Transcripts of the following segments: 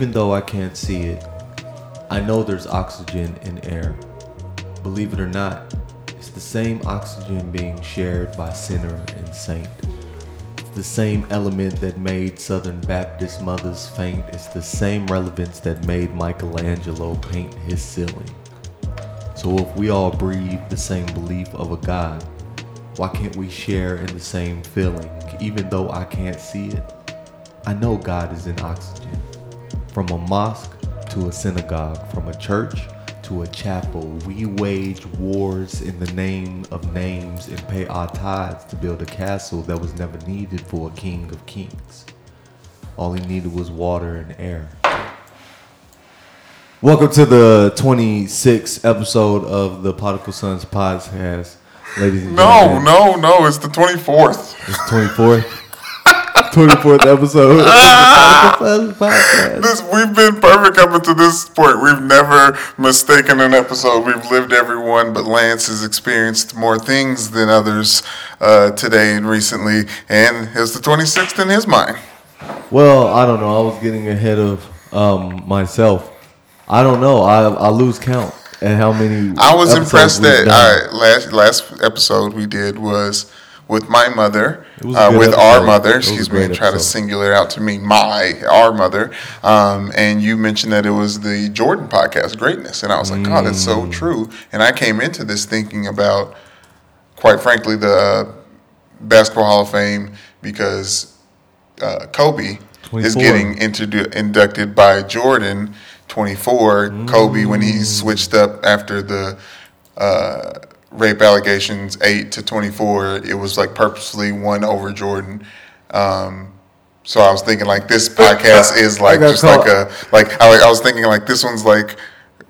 Even though I can't see it, I know there's oxygen in air. Believe it or not, it's the same oxygen being shared by sinner and saint. It's the same element that made Southern Baptist mothers faint. It's the same relevance that made Michelangelo paint his ceiling. So if we all breathe the same belief of a God, why can't we share in the same feeling, even though I can't see it? I know God is in oxygen. From a mosque to a synagogue, from a church to a chapel, we wage wars in the name of names and pay our tithes to build a castle that was never needed for a king of kings. All he needed was water and air. Welcome to the 26th episode of the Prodigal Sons podcast, ladies and No, gentlemen. no, no. No, it's the 24th. It's 24th. 24th episode of the Prodigal Sons podcast. This we've been perfect up until this point. We've never mistaken an episode. We've lived every one, but Lance has experienced more things than others uh, today and recently, and it's the 26th in his mind. Well, I don't know. I was getting ahead of um, myself. I don't know. I I lose count and how many. I was impressed that all right, last last episode we did was with my mother, It was a uh, with our mother. It was a Excuse me, and try to episode. singular out to me my our mother. Um, and you mentioned that it was the Jordan podcast, Greatness, and I was like, oh, that's so Mm. true. And I came into this thinking about, quite frankly, the uh, Basketball Hall of Fame because uh, Kobe is getting introdu- inducted by Jordan 24. Kobe, when he switched up after the uh, rape allegations 8 to 24, it was like purposely one over Jordan. Um, so I was thinking like this podcast is like just like a like I, I was thinking like this one's like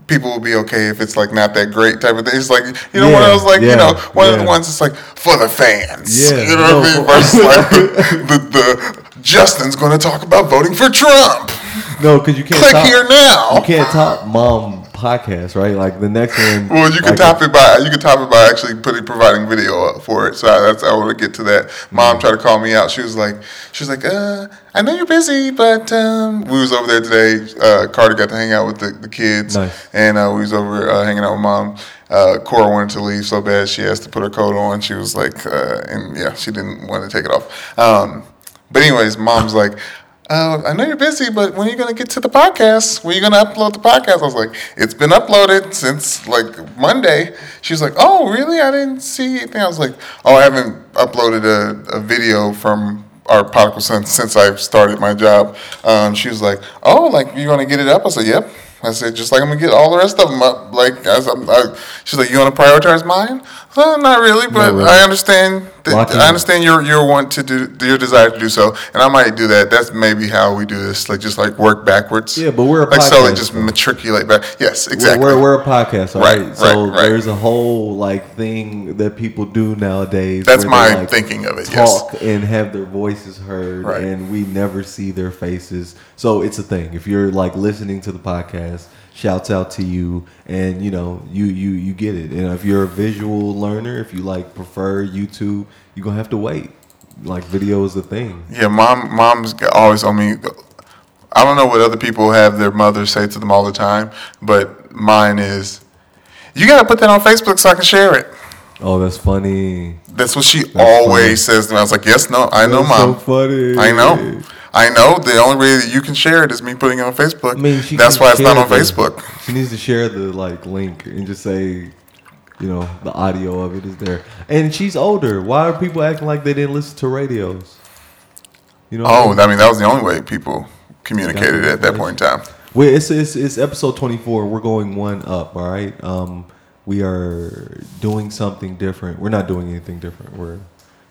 people will be okay if it's like not that great type of thing. It's like you know one of Yeah, those like you know one of the ones that's like for the fans. Yeah, you know what I mean? Versus like the, the, the Justin's going to talk about voting for Trump. No, because you can't Click top, here now. You can't top mom podcast, right? Like the next one. Well, you can like, top it by you can top it by actually putting providing video up for it. So that's I want to get to that. Mom tried to call me out. She was like, she was like, uh, I know you're busy, but um, we was over there today. Uh, Carter got to hang out with the, the kids, Nice. and uh, we was over uh, hanging out with mom. Uh, Cora wanted to leave so bad she has to put her coat on. She was like, uh, and yeah, she didn't want to take it off. Um, but anyways, mom's like. Uh, I know you're busy, but when are you gonna get to the podcast? When are you gonna upload the podcast? I was like, it's been uploaded since like Monday. She's like, oh really? I didn't see anything. I was like, oh, I haven't uploaded a, a video from our prodigal son since I've started my job. Um, she was like, oh, like you're gonna get it up? I said, yep. I said, just like I'm gonna get all the rest of them up. Like, I, I, she's like, you want to prioritize mine? Uh, not really, but really. I understand. That, I understand your your want to do your desire to do so, and I might do that. That's maybe how we do this, like just like work backwards. Yeah, but we're a like podcast, just though. matriculate back. Yes, We're- exactly. We're, we're a podcast, all Right, right? So right, right. there's a whole like thing that people do nowadays. That's where they, my like, thinking of it, yes. Talk and have their voices heard, and we never see their faces. So it's a thing. If you're like listening to the podcast, shouts out to you, and you know you you you get it. And if you're a visual learner, if you like prefer YouTube, you're gonna have to wait. Like video is the thing. yeah, mom, mom's always on me. I don't know what other people have their mothers say to them all the time, but mine is, you gotta put that on Facebook so I can share it. Oh, that's funny. That's what she funny. always says to me. I was like, yes, no, I know, That's so mom. funny. I know. I know. The only way that you can share it is me putting it on Facebook. I mean, That's why it's not on the- Facebook. She needs to share the like link and just say, you know, the audio of it is there. And she's older. Why are people acting like they didn't listen to radios? You know. what I Oh, mean? I mean, that was the only way people communicated at that point in time. Well, it's, it's it's episode twenty four. We're going one up. All right. Um, we are doing something different. We're not doing anything different. We're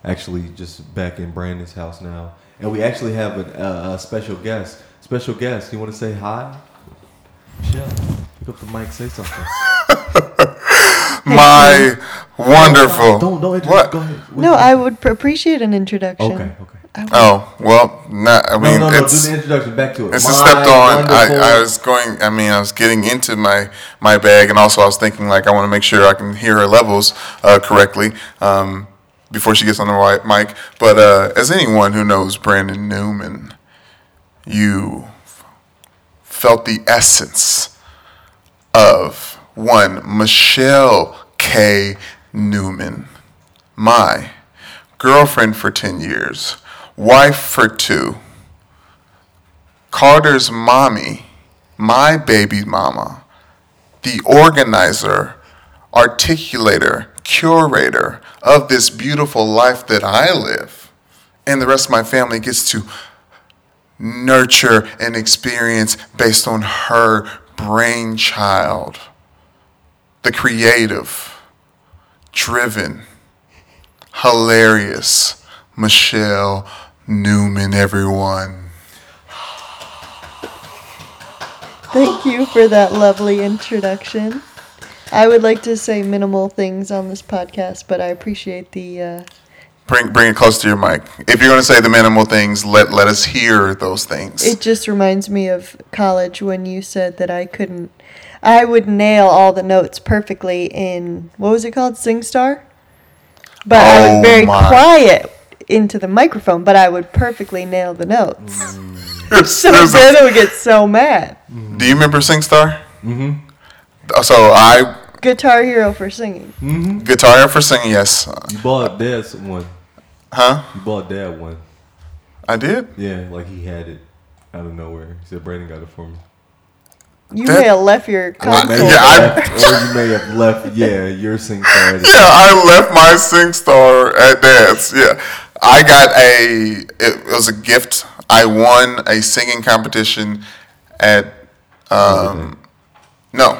actually just back in Brandon's house now, and we actually have a, a, a special guest. Special guest. You want to say hi? Michelle, pick up the mic. Say something. My wonderful. Don't don't introduce. What? Go ahead. No, I would pr- appreciate an introduction. Okay. Okay. I would- Oh well, not. I No, mean, no, no. it's do the introduction. Back to it. it's a My stepped on. I, I was going. I mean, I was getting into my my bag, and also I was thinking like I want to make sure I can hear her levels uh, correctly. Um, before she gets on the mic, but uh, as anyone who knows Brandon Newman, you felt the essence of one Michelle K. Newman, my girlfriend for 10 years, wife for two, Carter's mommy, my baby mama, the organizer, articulator, curator of this beautiful life that I live, and the rest of my family gets to nurture and experience based on her brainchild. The creative, driven, hilarious Michelle Newman, everyone. Thank you for that lovely introduction. I would like to say minimal things on this podcast, but I appreciate the. Uh, Bring, bring it close to your mic. If you're going to say the minimal things, let, let us hear those things. it just reminds me of college when you said that I couldn't. I would nail all the notes perfectly in what was it called, SingStar. But I Oh was very my. quiet into the microphone, but I would perfectly nail the notes. So There's a- then I would get so mad. do you remember SingStar? Mm-hmm. So I, Guitar Hero for singing. guitar Hero for singing, yes. You bought dad's one. Huh? You bought dad one. I did? Yeah, like he had it out of nowhere. He said Brandon got it for me. You That- may have left your console. yeah, I- or you may have left. Yeah, your sync already. Yeah, I left my SingStar at dad's. Yeah. I got a, it was a gift. I won a singing competition at, um, no,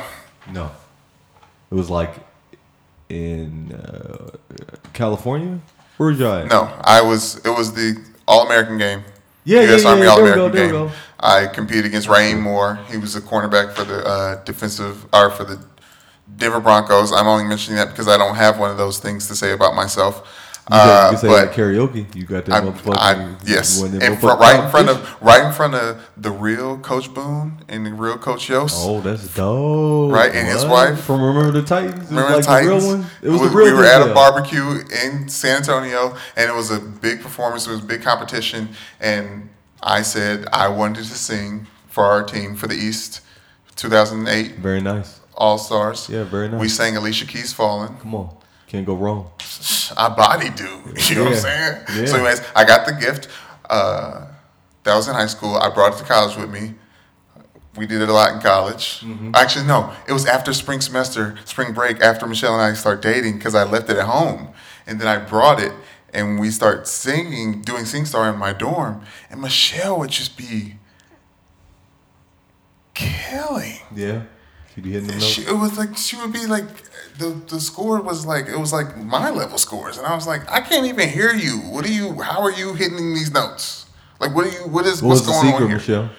No, it was like in uh, California. Where was y'all at? no. I was, it was the All American game. Yeah, yeah, U.S. yeah, Army yeah. All There we go, American there we game. go. I competed against Rahim Moore. He was a cornerback for the uh, defensive, or for the Denver Broncos. I'm only mentioning that because I don't have one of those things to say about myself. You, Uh, you say but karaoke. You got that I, motherfucker. I, yes, in front, right in front of, right in front of the real Coach Boone and the real Coach Yoast. Oh, that's dope. Right, and his What? wife? from Remember the Titans. It Remember like the Titans? the real one. It was we, the real. we were at a barbecue in San Antonio, and it was a big performance. It was a big competition, and I said I wanted to sing for our team for the East, 2008 Very nice. All Stars. Yeah, very nice. We sang Alicia Keys "Falling." Come on, can't go wrong. I body dude. You know what I'm saying? Yeah. So, anyways, I got the gift. Uh, that was in high school. I brought it to college with me. We did it a lot in college. Mm-hmm. Actually, no, it was after spring semester, spring break, after Michelle and I start dating because I left it at home. And then I brought it and we start singing, doing SingStar in my dorm. And Michelle would just be killing. Yeah, She'd be hitting the notes. She, it was like she would be like the the score was like it was like my level scores, and I was like, I can't even hear you. What are you? How are you hitting these notes? Like, what are you? What is What what's was the going secret, on here? Michelle?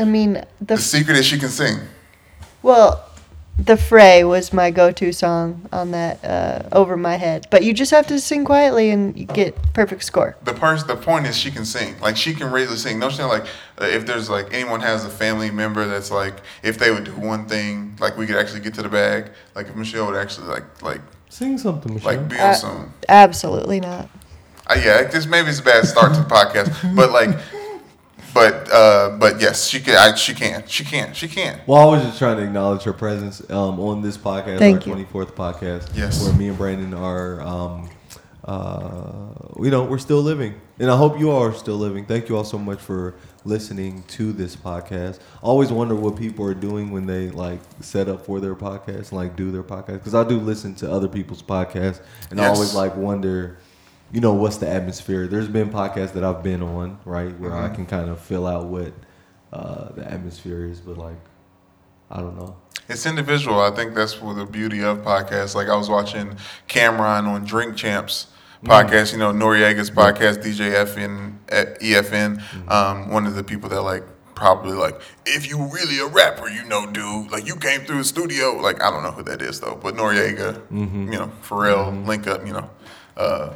I mean, the The secret is she can sing. well, the fray was my go-to song on that uh, over my head. But you just have to sing quietly and you get perfect score. The person, the point is she can sing. Like she can really sing. No, she like uh, if there's like anyone has a family member that's like if they would do one thing, like we could actually get to the bag. Like if Michelle would actually like like Sing something, Michelle. like be on Uh, some. Absolutely not. Uh, yeah, this maybe it's a bad start to the podcast, but like, but uh, but yes, she can. I, she can. She can. She can. Well, I was just trying to acknowledge her presence um, on this podcast, Thank our twenty fourth podcast, Yes. where me and Brandon are. Um, uh, you know, we're still living, and I hope you all are still living. Thank you all so much for listening to this podcast. I always wonder what people are doing when they like set up for their podcast like do their podcast because I do listen to other people's podcasts, and I always like wonder. You know what's the atmosphere? There's been podcasts that I've been on, right, where I Mhm. can kind of fill out what uh, the atmosphere is, but like I don't know. It's individual. I think that's what the beauty of podcasts. Like I was watching Cam'ron on Drink Champs podcast. You know Noreaga's podcast, DJ EFN, at EFN. Um, one of the people that like probably like if you really a rapper, you know, dude, like you came through the studio. Like I don't know who that is though, but Noreaga, you know, Pharrell, link up, you know. Uh,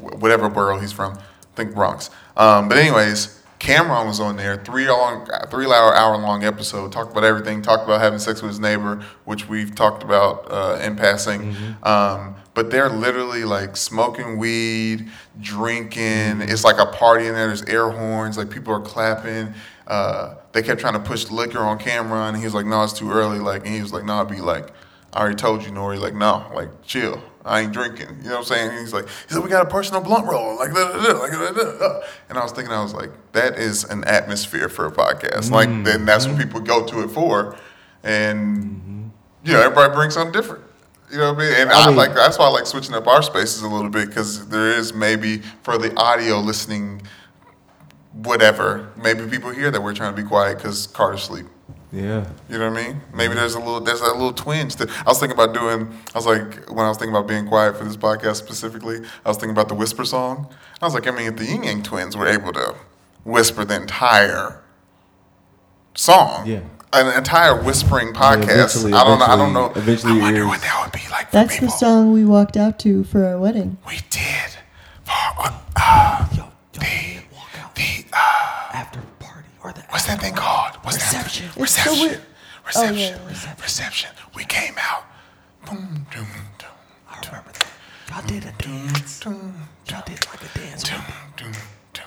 whatever borough he's from. I think Bronx. Um, but anyways, Cam'ron was on there, three long, three hour, hour long episode, talked about everything, talked about having sex with his neighbor, which we've talked about uh, in passing. Um, but they're literally like smoking weed, drinking. It's like a party in there. There's air horns, like people are clapping. Uh, they kept trying to push liquor on camera, and he was like, "No, it's too early." Like, and he was like, "No, I'd be like." I already told you, Nori. Like, no, like, chill. I ain't drinking. You know what I'm saying? And he's like, he said, we got a personal blunt roll. Like, da, da, da, like da, da, and I was thinking, I was like, that is an atmosphere for a podcast. Like, mm-hmm. then that's what people go to it for. And, mm-hmm. you know, everybody brings something different. You know what I mean? And I, mean- like, that's why I like switching up our spaces a little bit because there is maybe for the audio listening, whatever, maybe people hear that we're trying to be quiet because Carter's asleep. Yeah. You know what I mean? Maybe there's a little there's that little twinge. That, I was thinking about doing. I was like when I was thinking about being quiet for this podcast specifically. I was thinking about the whisper song. I was like, I mean, if the Ying Yang Twins were able to whisper the entire song, Yeah. an entire whispering podcast. eventually- I don't know. I don't know. eventually- eventually I wonder what that would be like That's people. the song we walked out to for our wedding. we did. For, uh, uh, Yo, yo, the, walk out the uh, after party or the what's that thing called? What's Reception. That? It's so Reception. Oh, Reception. yeah, Reception. We came out. Boom, doom, doom. I remember that. Y'all did a dance. Y'all did like a dance. Doom, When doom, doom,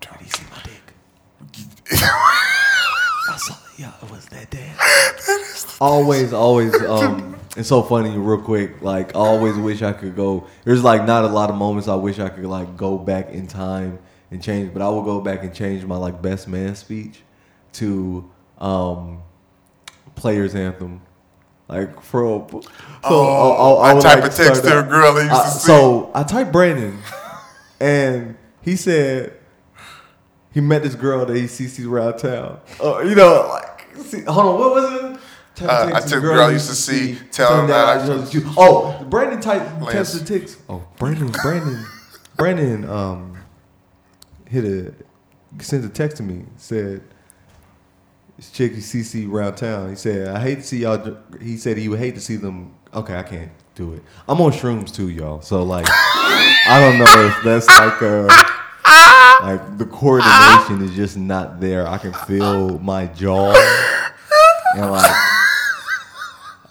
doom. did you see my dick? I saw it. Yeah, it was that dance. always, always. Um, it's so funny. Real quick, like I always wish I could go. There's like not a lot of moments I wish I could like go back in time and change, but I will go back and change my like best man speech to um, players anthem. Like for so Oh, I, I, I I would type like a text to a girl that used I- to see. So I typed Brandon, and he said he met this girl that he sees around town. Uh, you know, like, see, hold on, what was it? Type Uh, I to took girl I used to see, tell him that I chose you. Oh, Brandon typed Lance. texted text. Oh, Brandon, Brandon, Brandon, um, hit a sent a text to me. Said this chick CC around town. He said I hate to see y'all. He said he would hate to see them. Okay, I can't do it. I'm on shrooms too, y'all. So like, I don't know if that's like uh like the coordination is just not there. I can feel my jaw and like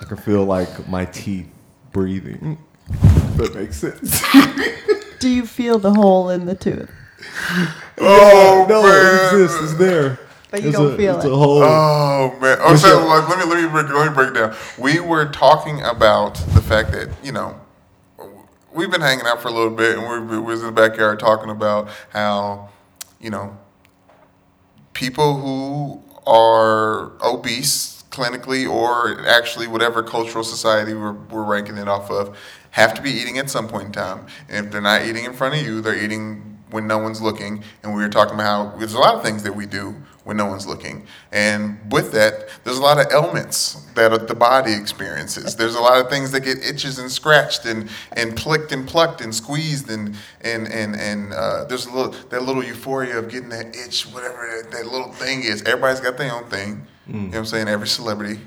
I can feel like my teeth breathing. If that makes sense. Do you feel the hole in the tooth? Oh, no, man. it exists. It's there. But you It's don't a, feel it's it. a whole. Oh man! Oh, so, your- like, let me let me break let me break down. We were talking about the fact that you know we've been hanging out for a little bit, and we we was in the backyard talking about how you know people who are obese clinically or actually whatever cultural society we're, we're ranking it off of have to be eating at some point in time. And if they're not eating in front of you, they're eating when no one's looking. And we were talking about how there's a lot of things that we do when no one's looking. And with that, there's a lot of ailments that the body experiences. There's a lot of things that get itches and scratched and, and plicked and plucked and squeezed and and and, and uh, there's a little that little euphoria of getting that itch, whatever that, that little thing is. Everybody's got their own thing. You know what I'm saying? Every celebrity.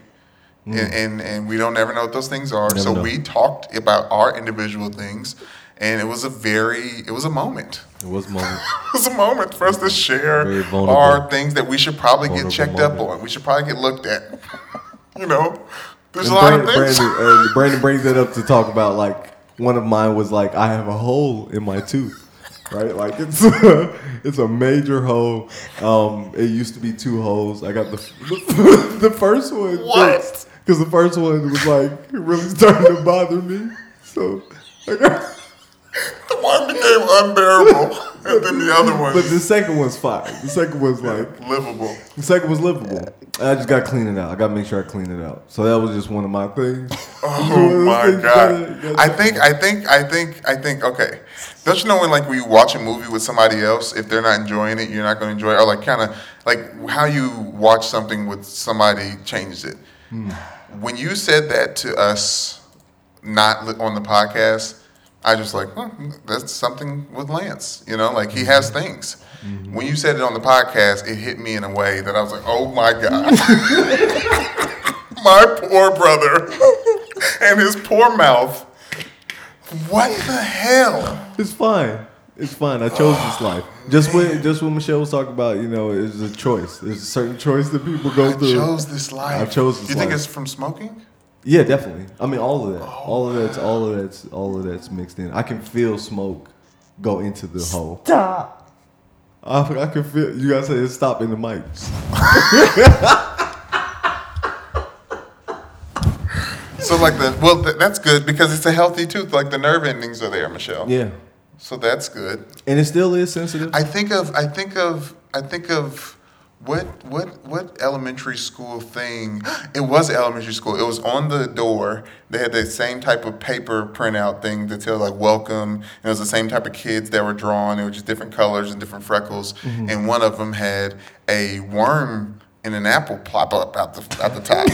And, and and we don't ever know what those things are. Never so know. we talked about our individual things, and it was a very it was a moment. it was a moment. It was a moment for us to share our things that we should probably get checked up on. We should probably get looked at. you know, there's And a lot Brandon, of things. Brandon, uh, Brandon brings it up to talk about like one of mine was like I have a hole in my tooth, right? Like it's it's a major hole. Um, it used to be two holes. I got the the, first one What? because the first one was like really starting to bother me. So, I got, the one became unbearable, and then the other one but the second one's fine. The second one's like livable. the second was livable. I just got to clean it out. I got to make sure I clean it out. So that was just one of my things. Oh my Things god! gotta- I think, I think, I think, I think. Okay, don't you know when like we watch a movie with somebody else, if they're not enjoying it, you're not going to enjoy it, or like kind of like how you watch something with somebody changes it. Hmm. When you said that to us, not on the podcast, I just like huh, that's something with Lance. You know, like he has mm-hmm. things. When you said it on the podcast, it hit me in a way that I was like, oh my god. my poor brother and his poor mouth. What the hell? It's fine. It's fine. I chose this oh, life. Just when just when Michelle was talking about, you know, it's a choice. There's a certain choice that people go I through. I chose this life. I chose this You think it's from smoking? Yeah, definitely. I mean, all of that, Oh, all of that's, all of that's, all of that's mixed in. I can feel smoke go into the hole. Stop. I, I can feel. You guys say stop in the mics. So like the well, th- that's good because it's a healthy tooth. Like the nerve endings are there, Michelle. Yeah, So that's good. and it still is sensitive. I think of I think of I think of what what what elementary school thing? It was elementary school. It was on the door. They had the same type of paper printout thing that said like welcome. And it was the same type of kids that were drawn. It was just different colors and different freckles. Mm-hmm. And one of them had a worm in an apple pop up out the out the top.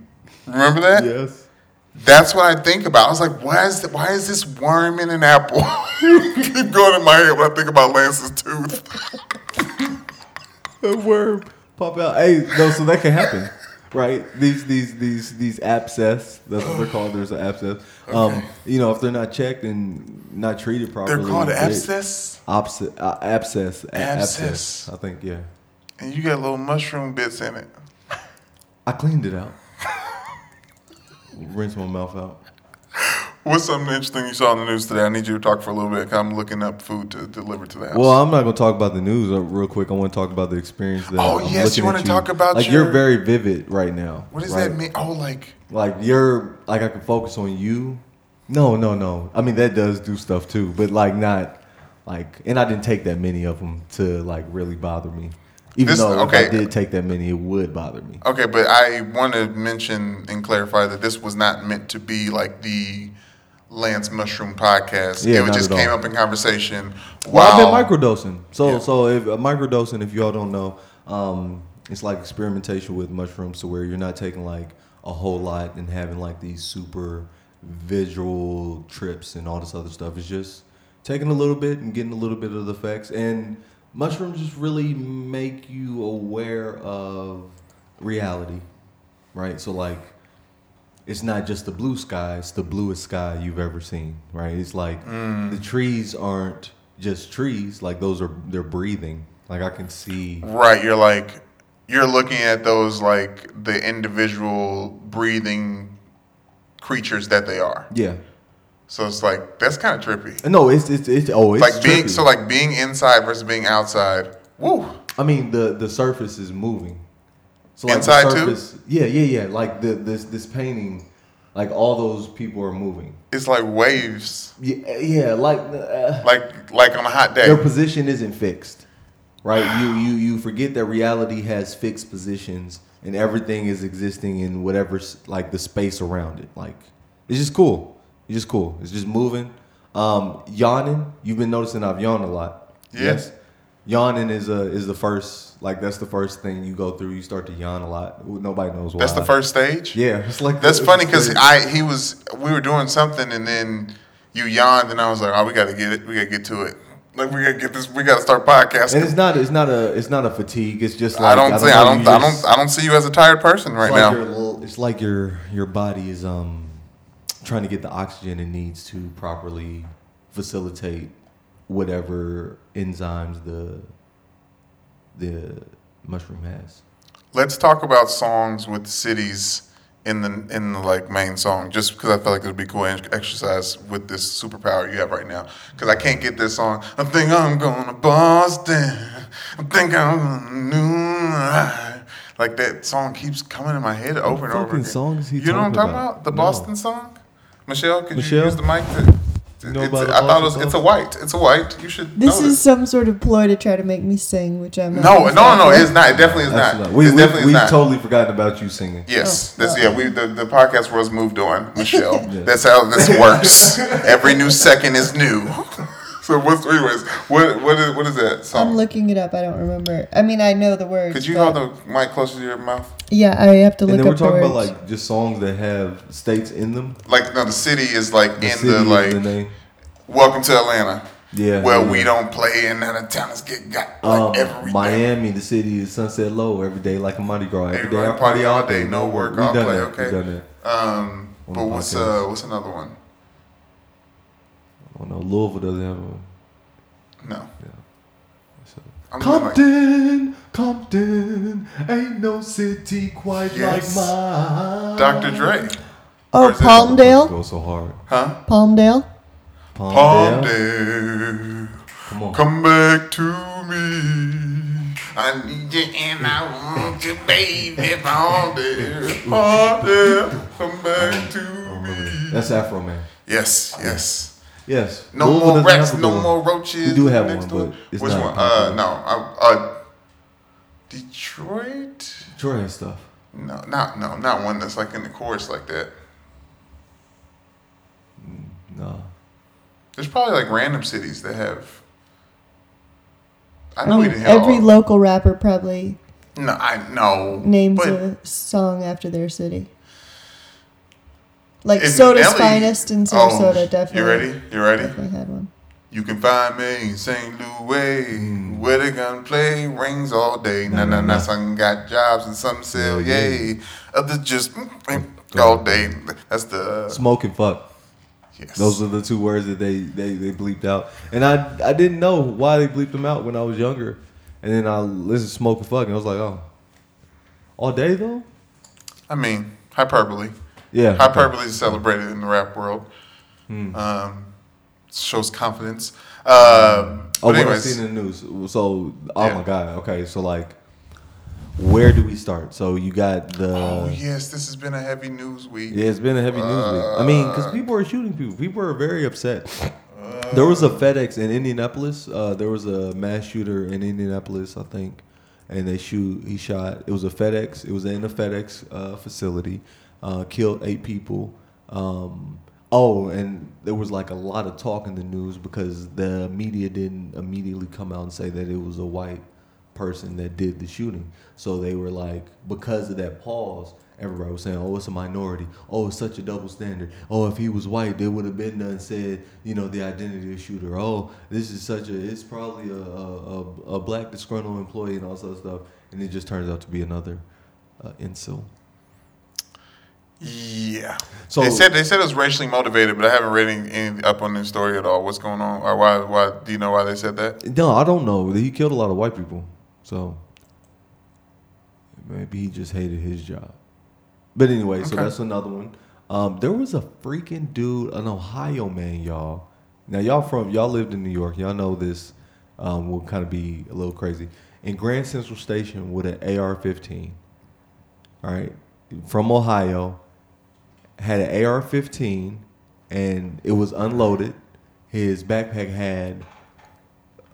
Remember that? Yes. that's what I think about. I was like, why is, why is this worm in an apple? Keep going in my head when I think about Lance's tooth. A worm pop out. Hey, no, so that can happen, right? These these these these abscess. That's what they're called. There's an abscess. Um, you know, if they're not checked and not treated properly, They're called abscess, Abscess, uh, abscess, Abscess. abscess. I think, yeah. and you got little mushroom bits in it. I cleaned it out. Rinse my mouth out. What's something interesting you saw in the news today? I need you to talk for a little bit. I'm looking up food to deliver to the house. Well, I'm not gonna talk about the news uh, real quick. I want to talk about the experience that. Oh, I'm yes, you wanna talk about like your- you're very vivid right now. what does right? that mean? Oh, like Like you're like I can focus on you. No, no, no. I mean that does do stuff too, but like not like. And I didn't take that many of them to like really bother me. Even This- though okay. I did take that many, it would bother me. okay, but I want to mention and clarify that this was not meant to be like the Lance Mushroom podcast. Yeah, it just came all. up in conversation. Well, I've been microdosing. So, Yeah. so if uh, microdosing, if y'all don't know, um, it's like experimentation with mushrooms, to where you're not taking like a whole lot and having like these super visual trips and all this other stuff. It's just taking a little bit and getting a little bit of the effects. And mushrooms just really make you aware of reality, right? So like it's not just the blue sky, it's the bluest sky you've ever seen, right? It's like mm. the trees aren't just trees, like those are they're breathing. Like I can see Right, you're like you're looking at those like the individual breathing creatures that they are. yeah. So it's like that's kind of trippy. Uh, no, it's it's it's oh it's like being trippy. so like being inside versus being outside. Woo. I mean the the surface is moving. So Inside the too? surface, Yeah, yeah, yeah. Like the this this painting, like all those people are moving. It's like waves. Yeah, yeah. Like uh, Like like on a hot day. their position isn't fixed, right? You you you forget that reality has fixed positions and everything is existing in whatever's like the space around it. Like it's just cool. It's just cool. It's just moving. Um, yawning. You've been noticing I've yawned a lot. Yes. Yawning is a is the first like that's the first thing you go through. You start to yawn a lot. Nobody knows why. That's the first stage. Yeah, it's like That's the- funny because I he was we were doing something and then you yawned and I was like, oh, we got to get it. We got to get to it. Like we got to get this. We got to start podcasting. and it's not it's not a it's not a fatigue. It's just I like don't think know, I don't you I don't I don't see you as a tired person right like now. Your it's like your your body is um trying to get the oxygen it needs to properly facilitate whatever enzymes the the mushroom has. Let's talk about songs with cities in the in the like main song, just because I feel like it'd be cool exercise with this superpower you have right now. Because I can't get this song. I think I'm going to Boston. I think I'm going to New York. Like that song keeps coming in my head over and over again. song is he you know what I'm talking about? about? The No. Boston song. Michelle, could you use the mic? To, You know it's- I thought it was. It's a white. It's a white. You should. This know is some sort of ploy to try to make me sing, which I'm No, no, no, no. It's not. It definitely is not. not- we it we definitely we've is not. totally forgotten about you singing. Yes, Oh, that's well. yeah. We the, the podcast was moved on, Michelle. Yeah. That's how this works. Every new second is new. So what's anyways? What what is what is that song? I'm looking it up. I don't remember. I mean, I know the words. Could you but- hold the mic closer to your mouth? Yeah, I have to look And then we're up the talking words. about like just songs that have states in them. Like no, the city is like The in the is like. the. Welcome to Atlanta. Yeah. Well, yeah. we don't play and out of towners get got like Um, every day. Miami, the city is sunset low every day like a Mardi Gras. Every day I party all day, no work, We all done play. that. Okay. We done that. Um, but what's uh what's another one? Oh no, Louisville doesn't have one. No. So. I'm like- Compton, Compton, ain't no city quite Yes. like mine. Dr. Dre. Oh, Or is it- Palmdale. Go so hard. Huh? Palmdale. Palmdale. Palmdale. Come on. Come back to me. I need you and I want you, baby. Palmdale. Palmdale. Come back oh, to me. That's Afroman. Yes, yes. Yes. No Louisville more doesn't rats, no good more roaches. We do have next one, door. but it's Which not one? Uh, no. I, uh, Detroit? Detroit has stuff. No, not no, not one that's like in the chorus like that. No. There's probably like random cities that have. I I know we didn't have every all- local rapper probably No, I know. names but a song after their city. Like if Soda's Nelly- finest in Oh, Sarasota definitely. You ready? You ready? Definitely had one. You can find me in St. Louis, where they gonna play rings all day. Nah, nah, nah. Some got jobs and some sell, Yeah, yeah. yay. Others just mm, mm, all day. That's the Smoke and fuck. yes. Those are the two words that they, they, they bleeped out. And I I didn't know why they bleeped them out when I was younger. And then I listened to Smoke and Fuck and I was like, oh. All day though? I mean, hyperbole. Yeah. Hyperbole is celebrated in the rap world. Hmm. Um, shows confidence. Um, Oh, but what I anyways, seen in the news. So, oh Yeah. my god. Okay, so like, where do we start? So you got the. oh yes, this has been a heavy news week. Yeah, it's been a heavy news week. I mean, because people are shooting people. People are very upset. There was a FedEx in Indianapolis. Uh, there was a mass shooter in Indianapolis, I think, and they shoot. He shot. It was a FedEx. It was in a FedEx uh, facility. Uh, killed eight people. Um, oh, and there was like a lot of talk in the news because the media didn't immediately come out and say that it was a white person that did the shooting. So they were like, because of that pause, everybody was saying, "Oh, it's a minority. Oh, it's such a double standard. Oh, if he was white, they would have been done said, you know, the identity of shooter. Oh, this is such a. It's probably a a, a, a black disgruntled employee and all that stuff. And it just turns out to be another uh, incel. Yeah. So- they said they said it was racially motivated, but I haven't read any, any up on this story at all. What's going on? Or why? Why do you know why they said that? No, I don't know. He killed a lot of white people, so maybe he just hated his job. But anyway, so that's another one. Um, there was a freaking dude, an Ohio man, y'all. Now y'all from y'all lived in New York, y'all know this um, will kind of be a little crazy. In Grand Central Station with an AR-15, all right, from Ohio, had an AR-15, and it was unloaded. His backpack had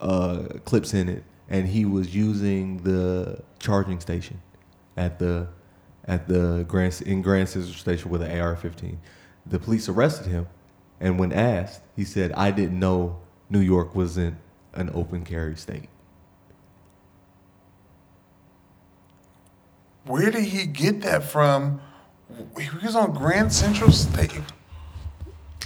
uh, clips in it, and he was using the charging station at the at the Grand in Grand Central Station with an AR-15. The police arrested him, and when asked, he said, "I didn't know New York wasn't an open carry state." Where did he get that from? He was on Grand Central State.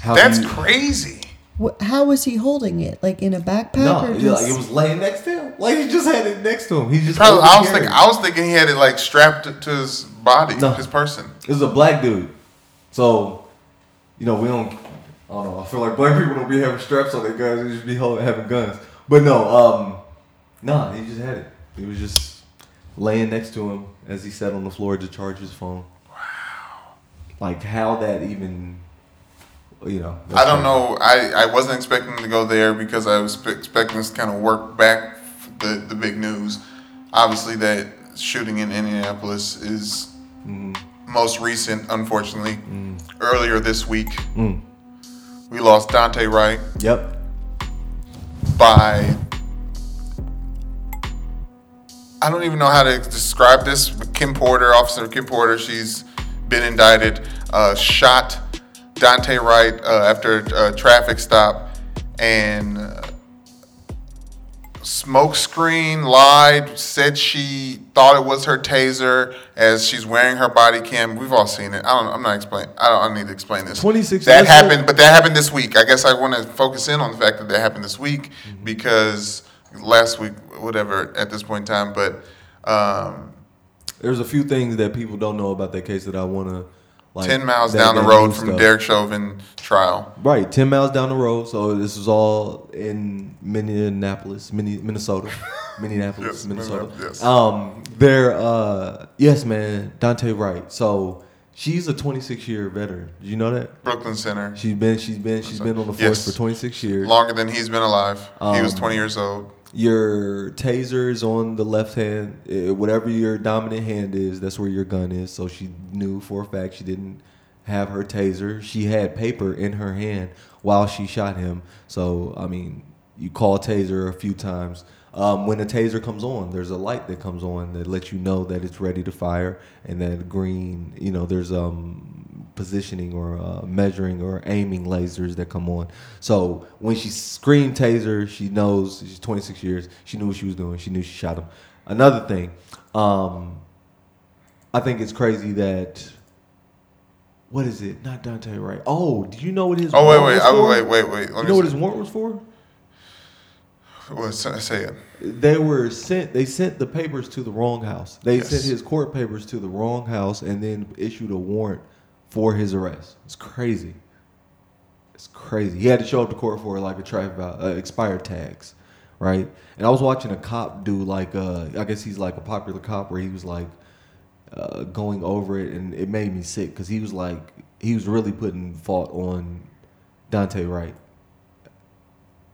How That's you- crazy. Wh- how was he holding it? Like in a backpack no, or yeah, just? like it was laying next to him. Like he just had it next to him. He just Probably, I was thinking. I was thinking he had it like strapped to, to his body, No. his person. This is a black dude. So, you know, we don't. I don't know. I feel like black people don't be having straps on their guns. They just be hold, having guns. But no, um, nah, he just had it. He was just laying next to him as he sat on the floor to charge his phone. Like how that even, you know. I don't know. I, I wasn't expecting to go there because I was expecting this kind of work back the the big news. Obviously, that shooting in Indianapolis is most recent. Unfortunately, earlier this week, Mm. we lost Daunte Wright Yep. by. I don't even know how to describe this. But Kim Potter, Officer Kim Potter, she's been indicted. Uh, shot Daunte Wright uh, after a traffic stop, and uh, smokescreen lied. Said she thought it was her taser as she's wearing her body cam. We've all seen it. I don't. I'm not explaining. I don't. I need to explain this. 26 That happened, but that happened this week. I guess I want to focus in on the fact that that happened this week Mm-hmm. because last week, whatever, at this point in time, but um, There's a few things that people don't know about that case that I want to Like, Ten miles down the road from stuff. Derek Chauvin trial. Right, ten miles down the road. So this is all in Minneapolis, Minne- Minnesota, Minneapolis, Yes, Minnesota. Yes. Um, they're uh, yes, man, Daunte Wright. So she's a 26 year veteran. Did you know that? Brooklyn Center. She's been, she's been, she's been on the force Yes. for 26 years. Longer than he's been alive. he was Um, 20 years old. Your taser is on the left hand. Eh, Whatever your dominant hand is, that's where your gun is. So she knew for a fact she didn't have her taser. She had paper in her hand while she shot him. So I mean, you call taser a few times. Um, when a taser comes on, there's a light that comes on that lets you know that it's ready to fire, and that green, you know, there's um positioning or uh, measuring or aiming lasers that come on. So when she screamed taser, she knows she's 26 years. She knew what she was doing. She knew she shot him. Another thing, um, I think it's crazy that what is it? Not Daunte Wright. Oh, do you know what his Oh, wait, warrant wait. was I, for? wait, wait, wait. Let You know what his warrant was for? What, say say it. They were sent. They sent the papers to the wrong house. They Yes. sent his court papers to the wrong house, and then issued a warrant for his arrest. It's crazy. It's crazy. He had to show up to court for like a traffic uh, expired tags, right? And I was watching a cop do like uh, I guess he's like a popular cop where he was like uh, going over it, and it made me sick because he was like he was really putting fault on Daunte Wright.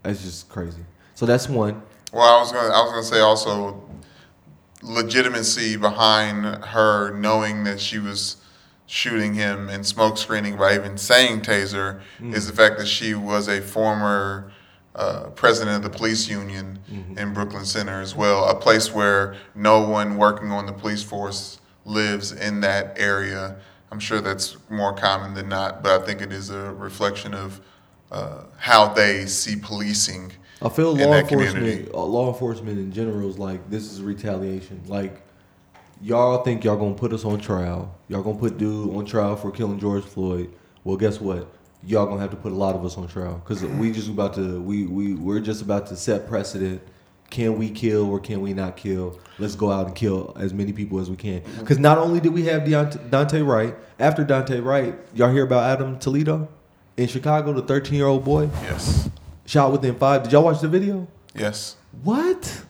That's just crazy. So that's one. Well, I was gonna, I was gonna say also legitimacy behind her knowing that she was shooting him and smoke screening by even saying taser is the fact that she was a former uh, president of the police union in Brooklyn Center as well, a place where no one working on the police force lives in that area. I'm sure that's more common than not, but I think it is a reflection of uh, how they see policing. I feel in law that enforcement, community. uh, law enforcement in general is like this is retaliation. Like y'all think y'all gonna put us on trial. Y'all gonna put dude on trial for killing George Floyd. Well, guess what? Y'all gonna have to put a lot of us on trial because we just about to we we we're just about to set precedent. Can we kill or can we not kill? Let's go out and kill as many people as we can. Because not only did we have Deont- Daunte Wright, after Daunte Wright, y'all hear about Adam Toledo in Chicago, the 13 year old boy Yes. shot within five. Did y'all watch the video? Yes. What?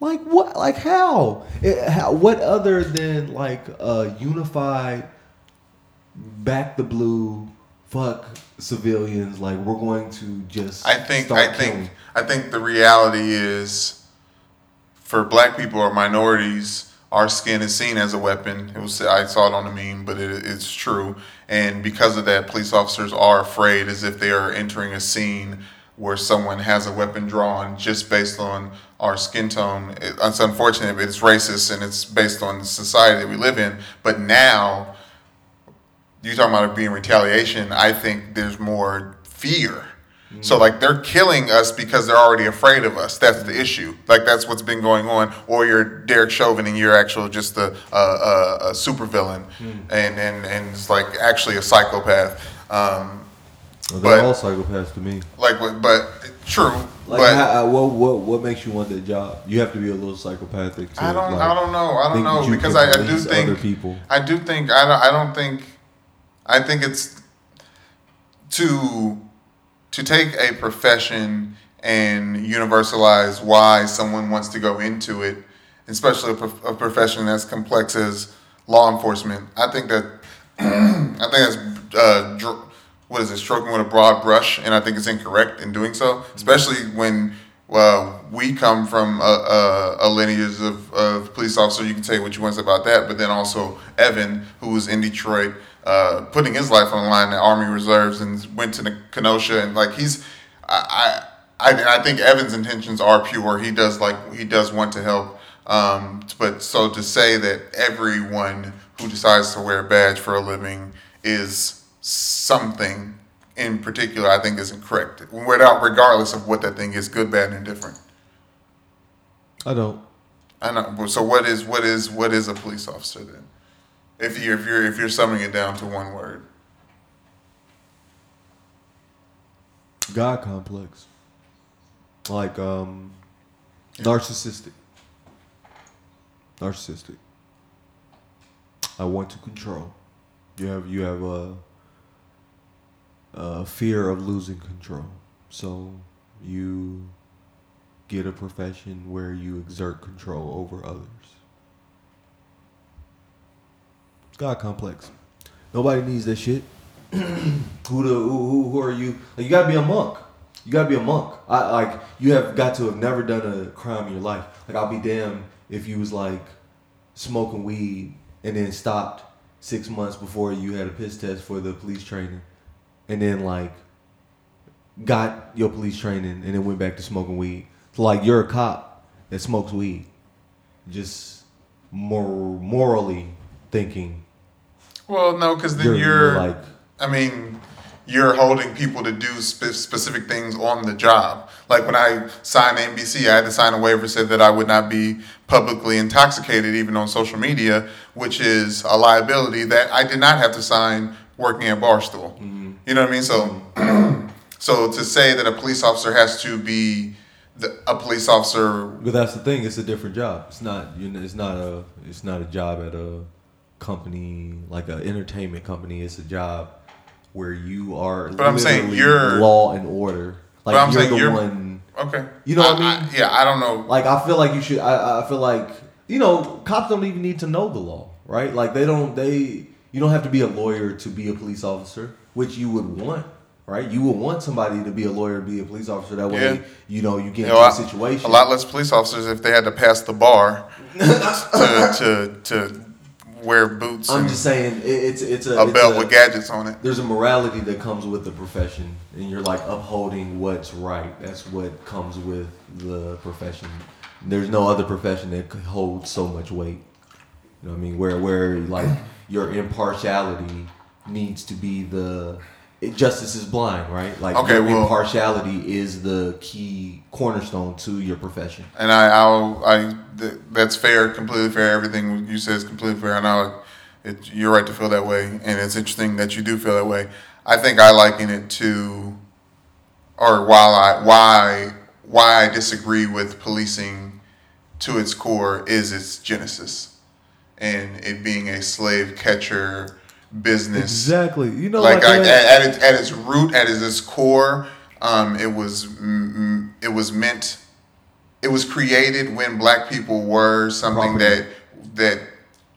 Like what? Like how? It, how? What other than like a unified back the blue, fuck civilians? Like we're going to just. I think I think killing. I think the reality is for black people or minorities, our skin is seen as a weapon. It was I saw it on the meme, but it, it's true. And because of that, police officers are afraid as if they are entering a scene where someone has a weapon drawn just based on our skin tone. It, it's unfortunate, but it's racist and it's based on the society that we live in. But now you talking about it being retaliation, I think there's more fear. So like they're killing us because they're already afraid of us. That's the mm-hmm. issue. Like that's what's been going on. Or you're Derek Chauvin and you're actually just a, a, a, a supervillain, mm. and, and and it's like actually a psychopath. Um, Well, they're but- all psychopaths to me. like but true. Like but how, uh, what what what makes you want that job? You have to be a little psychopathic. To, I don't like, I don't know. I don't know because I, I do think other people. I do think I don't, I don't think I think it's to to take a profession and universalize why someone wants to go into it, especially a, prof- a profession as complex as law enforcement. I think that I think that's uh, dr- what is it, stroking with a broad brush, and I think it's incorrect in doing so, especially when well we come from a, a, a lineage of, of police officers. You can say what you want about that, but then also Evan, who was in Detroit, uh, putting his life on the line in the Army Reserves and went to the Kenosha, and like he's I. I I think Evan's intentions are pure. He does like he does want to help, um, but so to say that everyone who decides to wear a badge for a living is something in particular, I think is incorrect. Without regardless of what that thing is, good, bad, and indifferent. I don't. I know. So what is what is what is a police officer then? If you if you're if you're summing it down to one word, God complex. Like um narcissistic. Narcissistic. I want to control. You have you have a, a fear of losing control, so you get a profession where you exert control over others. God complex. Nobody needs that shit. who the who, who who are you? Like, you gotta be a monk. You gotta be a monk. I like you have got to have never done a crime in your life. Like I'll be damned if you was like smoking weed and then stopped six months before you had a piss test for the police training, and then like got your police training and then went back to smoking weed. So like you're a cop that smokes weed, just more morally thinking. Well, no, because then You're- you're, like- I mean, you're holding people to do spe- specific things on the job. Like when I signed NBC, I had to sign a waiver said that I would not be publicly intoxicated, even on social media, which is a liability that I did not have to sign working at Barstool. Mm-hmm. You know what I mean? So, so to say that a police officer has to be the, a police officer But that's the thing. It's a different job. It's not. You know, it's not a. It's not a job at a company like an entertainment company. It's a job where you are. But I'm saying you're- law and order. Like But I'm you're saying the you're- one. Okay. You know what I mean? yeah, I don't know. Like I feel like you should. I, I feel like you know cops don't even need to know the law, right? Like they don't. They you don't have to be a lawyer to be a police officer, which you would want, right? You would want somebody to be a lawyer, be a police officer. That way, Yeah. you know, you get You into know, a I- situation. A lot less police officers if they had to pass the bar to, to to wear boots I'm just saying, it, it's it's a, a it's belt a- with gadgets on it. there's a morality that comes with the profession and you're like upholding what's right. That's what comes with the profession. There's no other profession that could hold so much weight. You know what i mean? Where where like your impartiality needs to be the justice is blind right like Okay, well- impartiality is the key cornerstone to your profession And I, I'll, I, th- that's fair, completely fair. Everything you said is completely fair. I know it, it, you're right to feel that way, and it's interesting that you do feel that way. I think I liken it to, or while I why why I disagree with policing to its core is its genesis, and it being a slave catcher business exactly you know like, like, I, at, at, its, at its root, at its core, um, it was mm, it was meant, it was created when black people were something Property. that that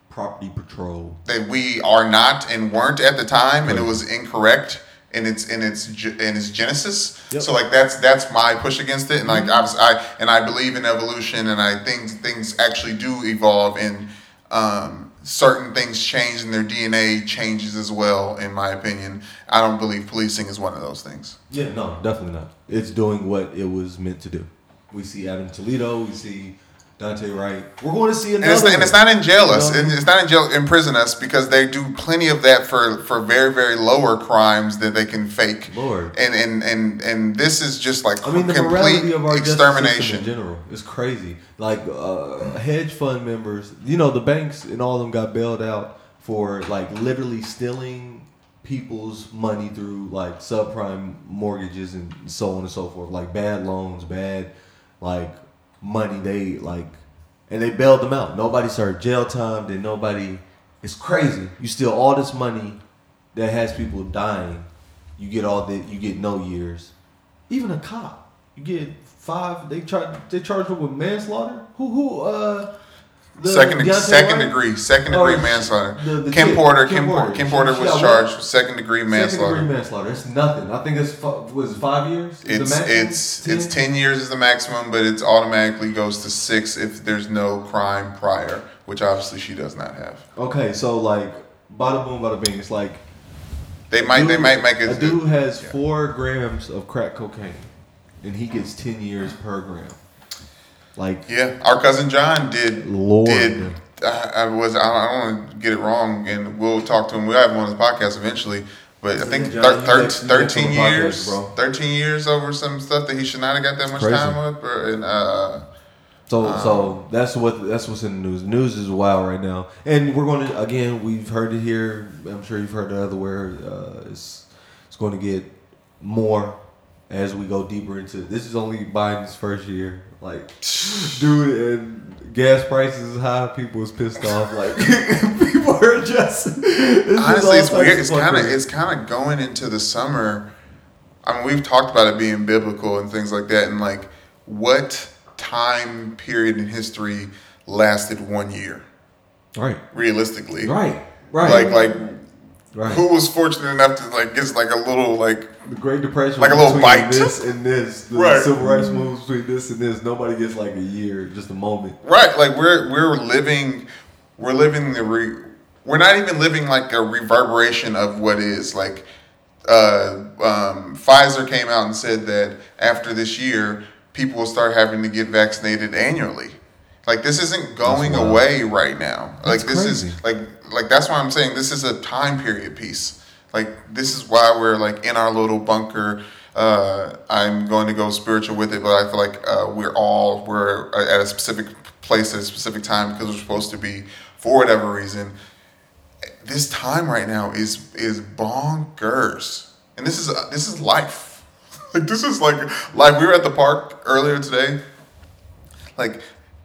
property patrol that we are not and weren't at the time, and it was incorrect in its in its in its genesis. Yep. So like that's that's my push against it, and like I, was, I and I believe in evolution, and I think things actually do evolve, and um, certain things change, and their DNA changes as well. In my opinion, I don't believe policing is one of those things. Yeah, no, definitely not. It's doing what it was meant to do. We see Adam Toledo, we see Daunte Wright. We're going to see And another. it's, and it's not in jail us. And It's not in jail imprison us because they do plenty of that for, for very very lower crimes that they can fake. Lord. And and and and this is just like I mean, the complete morality of our system in extermination. general is crazy. Like uh, hedge fund members, you know, the banks and all of them got bailed out for like literally stealing people's money through like subprime mortgages and so on and so forth, like bad loans, bad like money. They like, and they bailed them out. Nobody served jail time. Then nobody. It's crazy. You steal all this money that has people dying. You get all that. You get no years. Even a cop, you get five. They charge. They charge him with manslaughter. Who? Who? Uh, the second Daunte second Wright? degree second Oh, degree she- manslaughter. the- the Kim kid, Porter Kim Kim, Porter Porter. Kim Porter was charged with second degree manslaughter. Second degree manslaughter. It's nothing. I think it's was it five years. Is the It's maximum? it's it's ten years is the maximum, but it automatically goes to six if there's no crime prior, which obviously she does not have. Okay, so like, bada boom, bada bing. It's like They might they might make it. A dude has yeah. four grams of crack cocaine, and he gets ten years per gram. Like, Yeah, our cousin John did. Lord. Did I, I was I don't, want to get it wrong, and we'll talk to him. We'll have him on the podcast eventually. But I think John, thir- thir- next- you next on thirteen the podcast, years, bro. thirteen years over some stuff that he should not have got that much Crazy. time up. Or, and uh, so, so that's what that's what's in the news. News is wild right now, and we're going to again. We've heard it here. I'm sure you've heard it otherwhere. Uh, it's it's going to get more as we go deeper into this is only Biden's first year. Like, dude, and gas prices is high. People is pissed off. Like, people are just. Honestly, it's weird. It's kind of it's kind of going into the summer. I mean, we've talked about it being biblical and things like that, and like what time period in history lasted one year, right, realistically? right, right. Like like right. who was fortunate enough to like get like a little like the Great Depression, Like a little bite. This and this, the Right. civil rights moves between this and this. Nobody gets like a year, just a moment. right like we're we're living we're living the re, we're not even living like a reverberation of what is like uh, um, Pfizer came out and said that after this year, people will start having to get vaccinated annually. Like this isn't going away right now. Like this crazy. is like like that's why I'm saying this is a time period piece. Like this is why we're like in our little bunker. Uh, I'm going to go spiritual with it, but I feel like uh, we're all we're at a specific place at a specific time because we're supposed to be for whatever reason this time right now is is bonkers, and this is this is life. like this is like like we were at the park earlier today. Like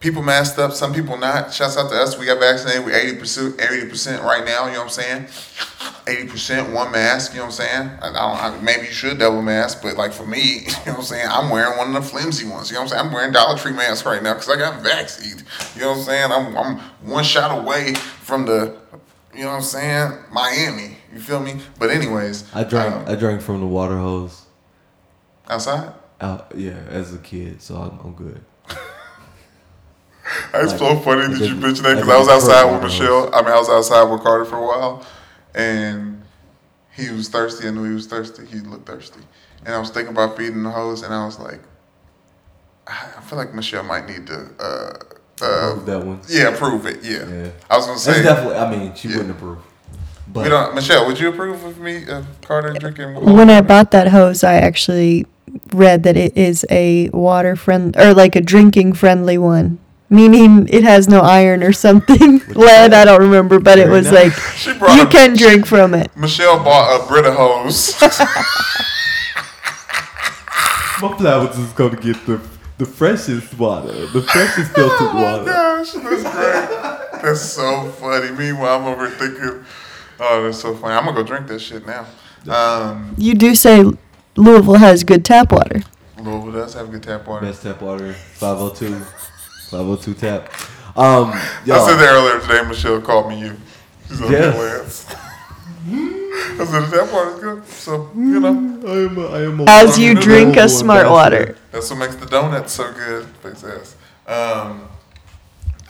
people masked up, some people not. Shouts out to us. We got vaccinated. We eighty percent eighty percent right now. You know what I'm saying? Eighty percent one mask. You know what I'm saying? I, I don't. I, maybe you should double mask, but like for me, you know what I'm saying? I'm wearing one of the flimsy ones. You know what I'm saying? I'm wearing Dollar Tree mask right now because I got vaccinated. You know what I'm saying? I'm I'm one shot away from the. You know what I'm saying? Miami. You feel me? But anyways, I drank. um, I drank from the water hose. outside. Out, yeah, as a kid, so I'm, I'm good. It's Like, so funny that you a- mentioned that because like I was outside with nose. Michelle. I mean, I was outside with Carter for a while, and he was thirsty. I knew he was thirsty. He looked thirsty, and I was thinking about feeding the hose, and I was like, I I feel like Michelle might need to. Uh, uh, Prove that one. yeah, approve it. Yeah. Yeah. I was gonna That's say. definitely. I mean, she Yeah. wouldn't approve. But we don't, Michelle, would you approve of me, uh, Carter drinking? When I bought that hose, I actually read that it is a water friend or like a drinking friendly one, meaning it has no iron or something. Lead, I don't remember, but it was like She brought you a- can drink from it. Michelle bought a Brita hose. my flowers is gonna get the the freshest water, the freshest filtered oh my water. gosh, that's great. That's so funny. Meanwhile, I'm over thinking, oh, that's so funny. I'm gonna go drink that shit now. Um, You do say Louisville has good tap water. Louisville does have good tap water. Best tap water, 502, 502 tap. Um, yo, I said that earlier today. Michelle called me you. She's on Yes. that Lance. I said the tap water's good, so you know I am a, I am a As you drink a smart water. that's what makes the donuts so good. Face ass. Um,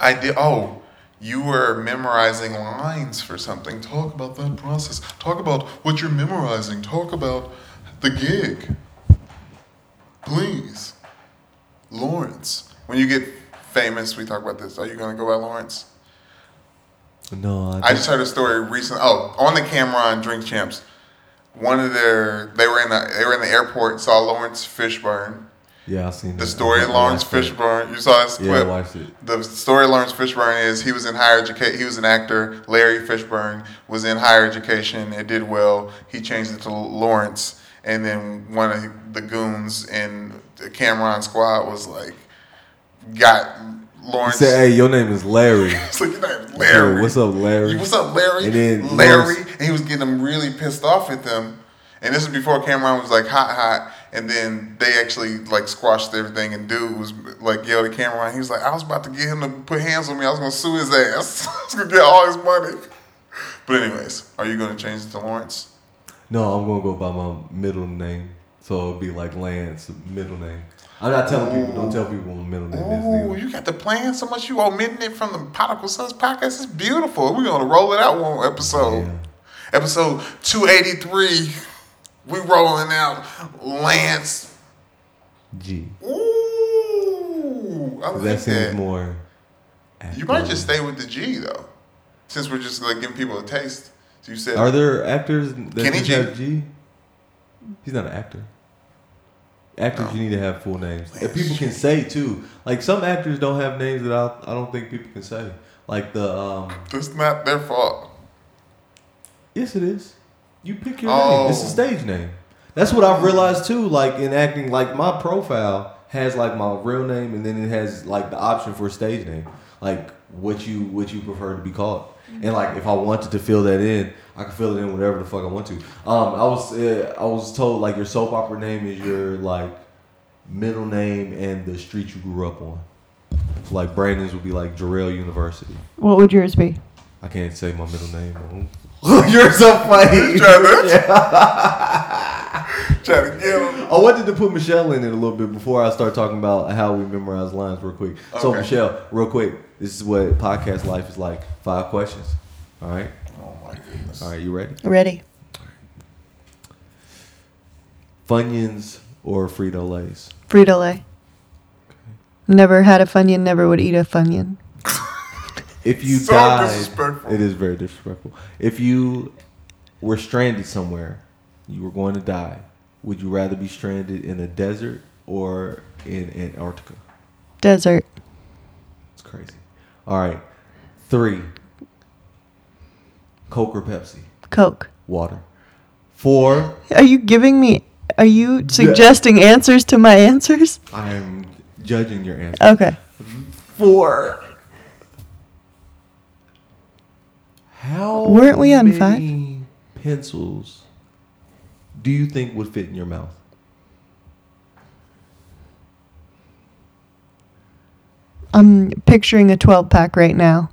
I did. Oh, you were memorizing lines for something. Talk about that process. Talk about what you're memorizing. Talk about the gig. Please, Lawrence. When you get famous, we talk about this. Are you gonna go by Lawrence? No, I, I just heard a story recently. Oh, on the camera on Drink Champs, one of their they were in the they were in the airport saw Laurence Fishburne. yeah, I seen The that. story I Lawrence. Fishburne. You saw this Yeah, I watched it. The story of Laurence Fishburne is he was in higher education. He was an actor. Larry Fishburne was in higher education. It did well. He changed it to Lawrence, and then one of the goons in the Cam'ron squad was like, got He Lawrence. said, "Hey, your name is Larry." "Your name is Larry. What's up, Larry? What's up, Larry? And then Larry, Lawrence- and he was getting them really pissed off at them. And this is before Cam'ron was like hot, hot. And then they actually like squashed everything. And dude was like yelled at Cam'ron. He was like, I was about to get him to put hands on me. I was gonna sue his ass. I was gonna get all his money. But anyways, are you gonna change it to Lawrence? No, I'm gonna go by my middle name, so it'll be like Lance, middle name. I'm not telling people. Don't oh. tell people what my middle name Oh, you got the plan so much. You omitting it from the Prodigal Sons podcast. It's beautiful. We're gonna roll it out one episode. Yeah. Episode 283. We rolling out Lance. G. Ooh, I like That seems that. more. You might just stay with the G though, since we're just like giving people a taste. So you said Are there actors that Kenny G. have G? He's not an actor. Actors, you need to have full names. And people can say too. Like some actors don't have names that I, I don't think people can say. Like the um. that's not their fault. Yes, it is. You pick your Oh. name. It's a stage name. That's what I've realized too. Like in acting, like my profile has like my real name, and then it has like the option for a stage name, like what you what you prefer to be called. And like if I wanted to fill that in, I can fill it in whatever the fuck I want to. Um, I was uh, I was told like your soap opera name is your like middle name and the street you grew up on. So, like Brandon's would be like Jarrell University. What would yours be? I can't say my middle name. You're so funny. Trying to, trying to get him. I wanted to put Michelle in it a little bit before I start talking about how we memorize lines real quick. So Michelle, real quick, this is what podcast life is like. Five questions. All right. My goodness. All right. You ready? Ready. Funyuns or Frito Lay's? Frito Lay. Never had a Funyun, never would eat a Funyun. If you So died, disrespectful. it is very disrespectful. If you were stranded somewhere, you were going to die. Would you rather be stranded in a desert or in Antarctica? Desert. It's crazy. All right. Three. Coke or Pepsi? Coke. Water. Four. Are you giving me, are you suggesting answers to my answers? I am judging your answer. Okay. Four. How Weren't we on many pencils do you think would fit in your mouth? I'm picturing a 12 pack right now.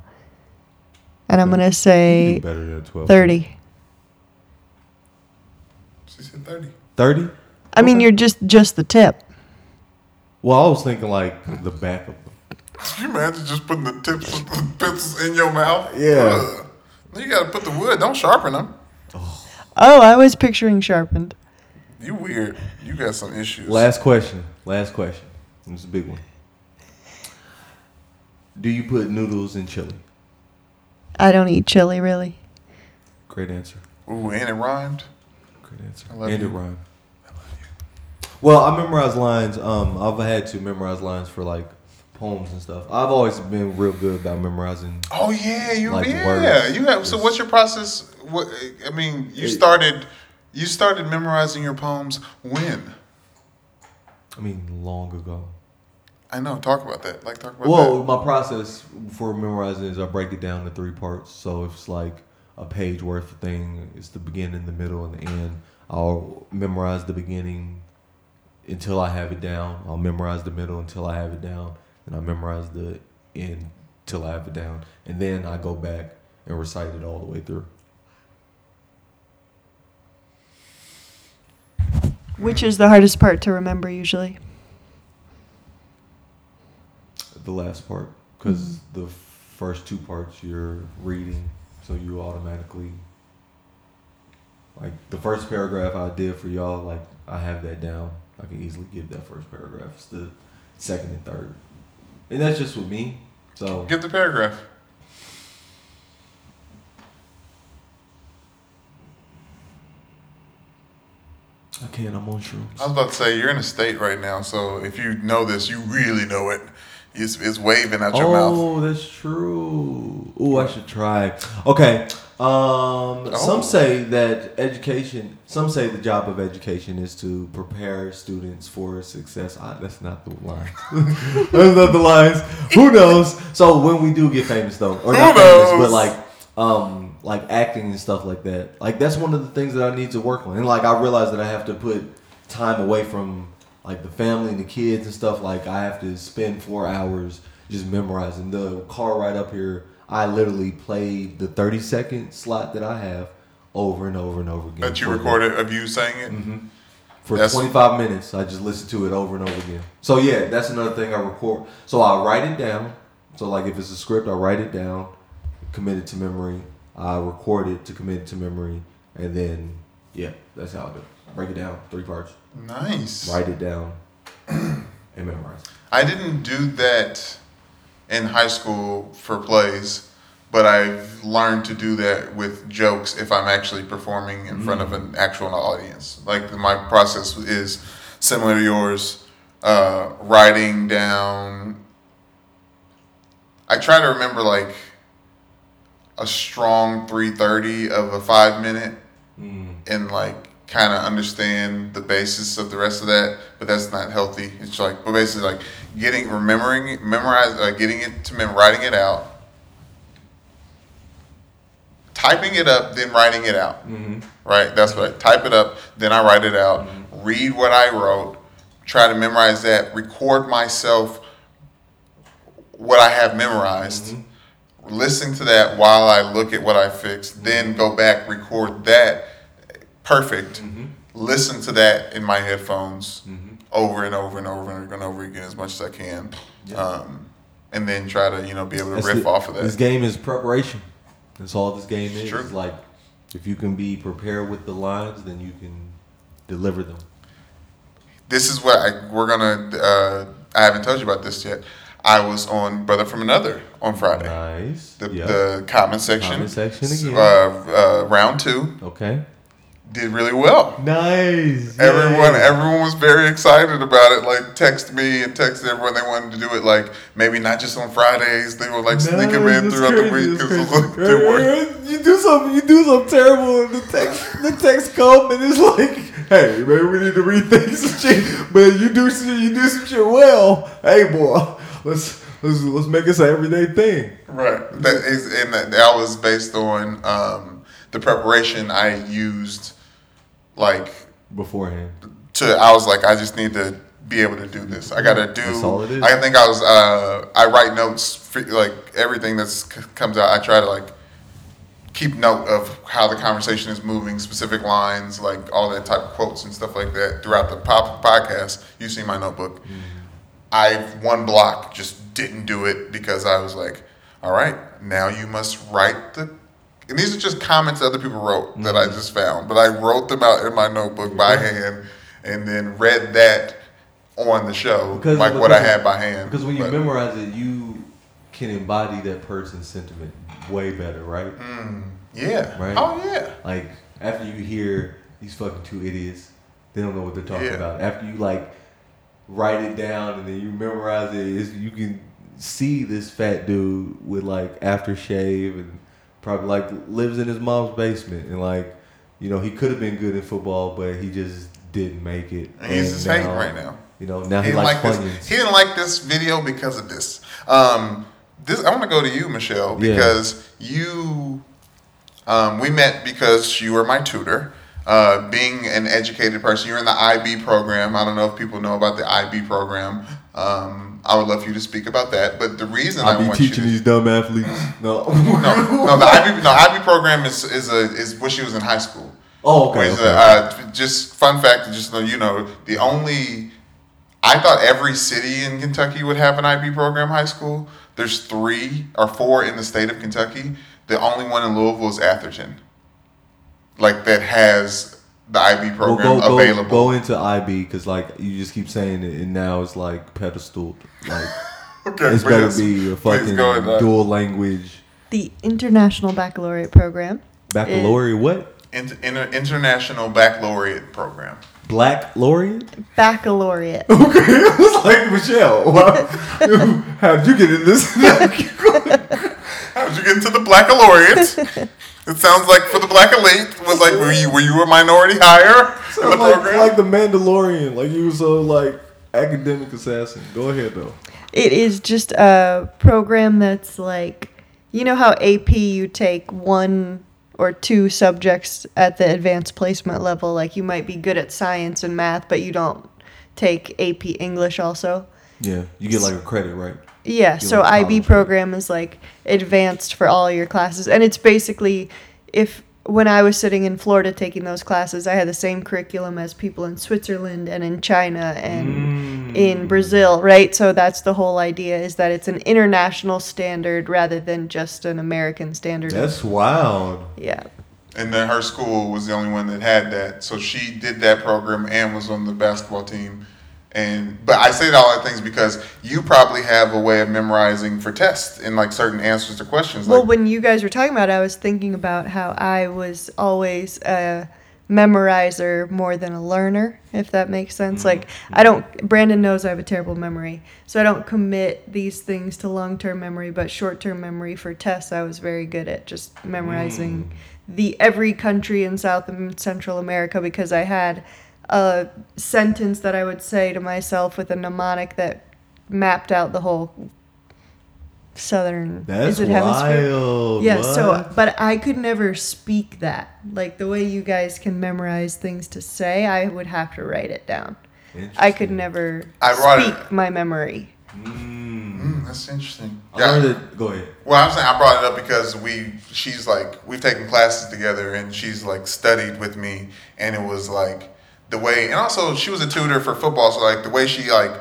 And I'm going to say better than 12. 30. She said 30. 30? I mean, you're just just the tip. Well, I was thinking like the back of them. Can you imagine just putting the tips of the pencils in your mouth? Yeah. Ugh. You gotta put the wood. Don't sharpen them. Oh, oh, I was picturing sharpened. You weird. You got some issues. Last question. Last question. It's a big one. Do you put noodles in chili? I don't eat chili really. Great answer. Ooh, and it rhymed. Great answer. I love and you. it rhymed. I love you. Well, I memorize lines. Um, I've had to memorize lines for like poems and stuff. I've always been real good about memorizing. Oh yeah, you Like yeah. words. You have. So what's your process? What I mean, you It- started. You started memorizing your poems when? I mean, long ago. I know. Talk about that. Like talk about Well, that. my process for memorizing is I break it down to three parts. So if it's like a page worth of thing, it's the beginning, the middle, and the end. I'll memorize the beginning until I have it down. I'll memorize the middle until I have it down, and I memorize the end till I have it down, and then I go back and recite it all the way through. Which is the hardest part to remember usually? The last part, because mm-hmm. the first two parts you're reading, so you automatically like the first paragraph I did for y'all. Like I have that down. I can easily give that first paragraph. It's the second and third, and that's just with me. So Get the paragraph. I can't. I'm on shrooms. I was about to say you're in a state right now, so if you know this, you really know it. It's, it's waving out your mouth. Oh, that's true. Oh, I should try. Okay. Um, Oh. Some say that education. Some say the job of education is to prepare students for success. I, that's not the lines. that's not the lines. Who knows? So when we do get famous, though, or not Who famous, but like, um, like acting and stuff like that. Like that's one of the things that I need to work on. And like I realize that I have to put time away from like the family and the kids and stuff. Like I have to spend four hours just memorizing the car ride up here. I literally played the thirty second slot that I have over and over and over again. That you recorded of you saying it. Mm-hmm. for That's- 25 minutes. I just listen to it over and over again. So yeah, that's another thing I record. So I write it down. So like if it's a script, I write it down, commit it to memory. I record it to commit it to memory, and then yeah, that's how I do. it. Break it down three parts, Nice. write it down, and memorize. I didn't do that in high school for plays, but I've learned to do that with jokes if I'm actually performing in front of an actual audience. Like my process is similar to yours, uh, writing down. I try to remember like a strong 330 of a five minute Mm. and like kind of understand the basis of the rest of that, but that's not healthy. It's like, but basically, like getting, remembering, memorize, uh, getting it to mem, writing it out, typing it up, then writing it out. Mm-hmm. Right? That's what I type it up, then I write it out, mm-hmm. read what I wrote, try to memorize that, record myself what I have memorized, mm-hmm. listen to that while I look at what I fixed, then go back, record that perfect, listen to that in my headphones over and over and over and over and over again as much as I can. Um, and then try to, you know, be able to That's riff the- off of that. This game is preparation. That's all this game is. True. Like if you can be prepared with the lines, then you can deliver them. this is what I, we're gonna. Uh, I haven't told you about this yet. I was on Brother from Another on Friday. Nice. The, Yep. the comment section. Comment section again. Uh, uh, round two okay. Did really well. Nice. Everyone, Yay. everyone was very excited about it. Like, text me and text everyone. They wanted to do it. Like, maybe not just on Fridays. They were like sneaking in Nice, throughout that's the week. that's 'cause it was crazy. like, they were- You do something, you do something terrible, and the text, the text come, and it's like, hey, maybe we need to rethink some shit. But you do, some- you do some shit well. Hey, boy, let's let's let's make this an everyday thing. Right. That is, and that, that was based on um, the preparation I used. Like, Beforehand. to I was like, I just need to be able to do this. I gotta do. That's all it is. I think I was. Uh, I write notes for, like everything that c- comes out. I try to like keep note of how the conversation is moving, specific lines, like all that type of quotes and stuff like that throughout the pop podcast. You see my notebook. Mm-hmm. I one block just didn't do it because I was like, all right, now you must write the. And these are just comments other people wrote that Mm-hmm. I just found, but I wrote them out in my notebook by hand, and then read that on the show, Because- like what I had by hand. Because when you But- memorize it, you can embody that person's sentiment way better, right? yeah, Right. oh yeah, Like after you hear these fucking two idiots, they don't know what they're talking Yeah. about. After you like write it down and then you memorize it, you can see this fat dude with like aftershave and probably like lives in his mom's basement and like you know he could have been good in football, but he just didn't make it. And he's just hating right now. You know now he he, didn't likes like this. He didn't like this video because of this. Um, this I want to go to you, Michelle, Yeah. because you, um, we met because you were my tutor. Uh, being an educated person, you're in the IB program. I don't know if people know about the IB program. Um, I would love for you to speak about that. But the reason I, I be teaching you these dumb athletes. No, no, no, the IB, no, IB program is is a is she was in high school. Oh, okay. Okay. uh, just fun fact, just so you know, the only I thought every city in Kentucky would have an IB program high school. There's three or four in the state of Kentucky. The only one in Louisville is Atherton, like that has the IB program go, go, available. go into IB because like you just keep saying it, and now it's like pedestaled. Like okay, it's but better be a fucking dual language The International Baccalaureate Program. baccalaureate. what? Inter- inter- international baccalaureate program. Black laureate? Baccalaureate. Okay, I was like Michelle. Wow. How did you get in this? How did you get into the baccalaureate? It sounds like for the black elite was like were you were you a minority hire in the like, program? like the Mandalorian. Like you was so like academic assassin. Go ahead though. It is just a program that's like, you know how AP you take one or two subjects at the advanced placement level. Like you might be good at science and math, but you don't take AP English also. Yeah, you get like a credit, right? Yeah, so IB college, right? program is like advanced for all your classes, and it's basically if when I was sitting in Florida taking those classes, I had the same curriculum as people in Switzerland and in China and Mm. in Brazil, right? So that's the whole idea is that it's an international standard rather than just an American standard. That's wild. yeah. and then her school was the only one that had that. So she did that program and was on the basketball team. And but I say all that things because you probably have a way of memorizing for tests and like certain answers to questions. Well, Like, when you guys were talking about it, I was thinking about how I was always a memorizer more than a learner, if that makes sense. Mm-hmm. Like, I don't, Brandon knows I have a terrible memory, so I don't commit these things to long term memory, but short term memory for tests, I was very good at just memorizing mm. the every country in South and Central America because I had a sentence that I would say to myself with a mnemonic that mapped out the whole southern That's is it hemisphere? wild. Yeah, so but I could never speak that. Like the way you guys can memorize things to say, I would have to write it down. I could never I brought it- my memory. Mm. Mm, that's interesting. I learned it. Go ahead. Well, I'm saying I brought it up because we, she's like, we've taken classes together, and she's like studied with me, and it was like the way, and also she was a tutor for football, so like the way she like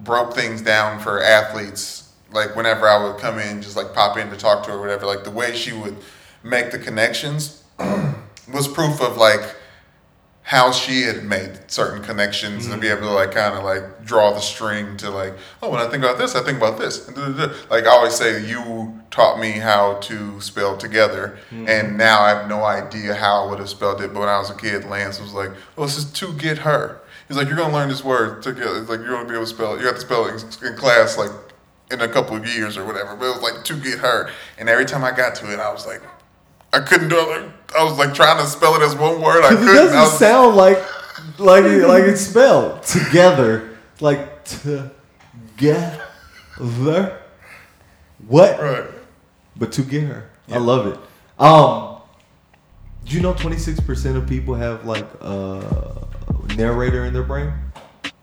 broke things down for athletes, like whenever I would come in, just like pop in to talk to her, whatever, like the way she would make the connections was proof of like how she had made certain connections and to be mm-hmm. able to like kind of like draw the string to like oh when I think about this I think about this. And like I always say you taught me how to spell together. And mm-hmm. now I have no idea how I would have spelled it but when I was a kid Lance was like oh this is to get her. He's like you're gonna learn this word together it's like you're gonna be able to spell it. You have to spell it in, in class like in a couple of years or whatever. But it was like to get her. And every time I got to it I was like I couldn't do it. I was like trying to spell it as one word. I couldn't. It doesn't was, sound like like like it's spelled together, like together. What? right. But to get her, I love it. Um, do you know twenty six percent of people have like a narrator in their brain?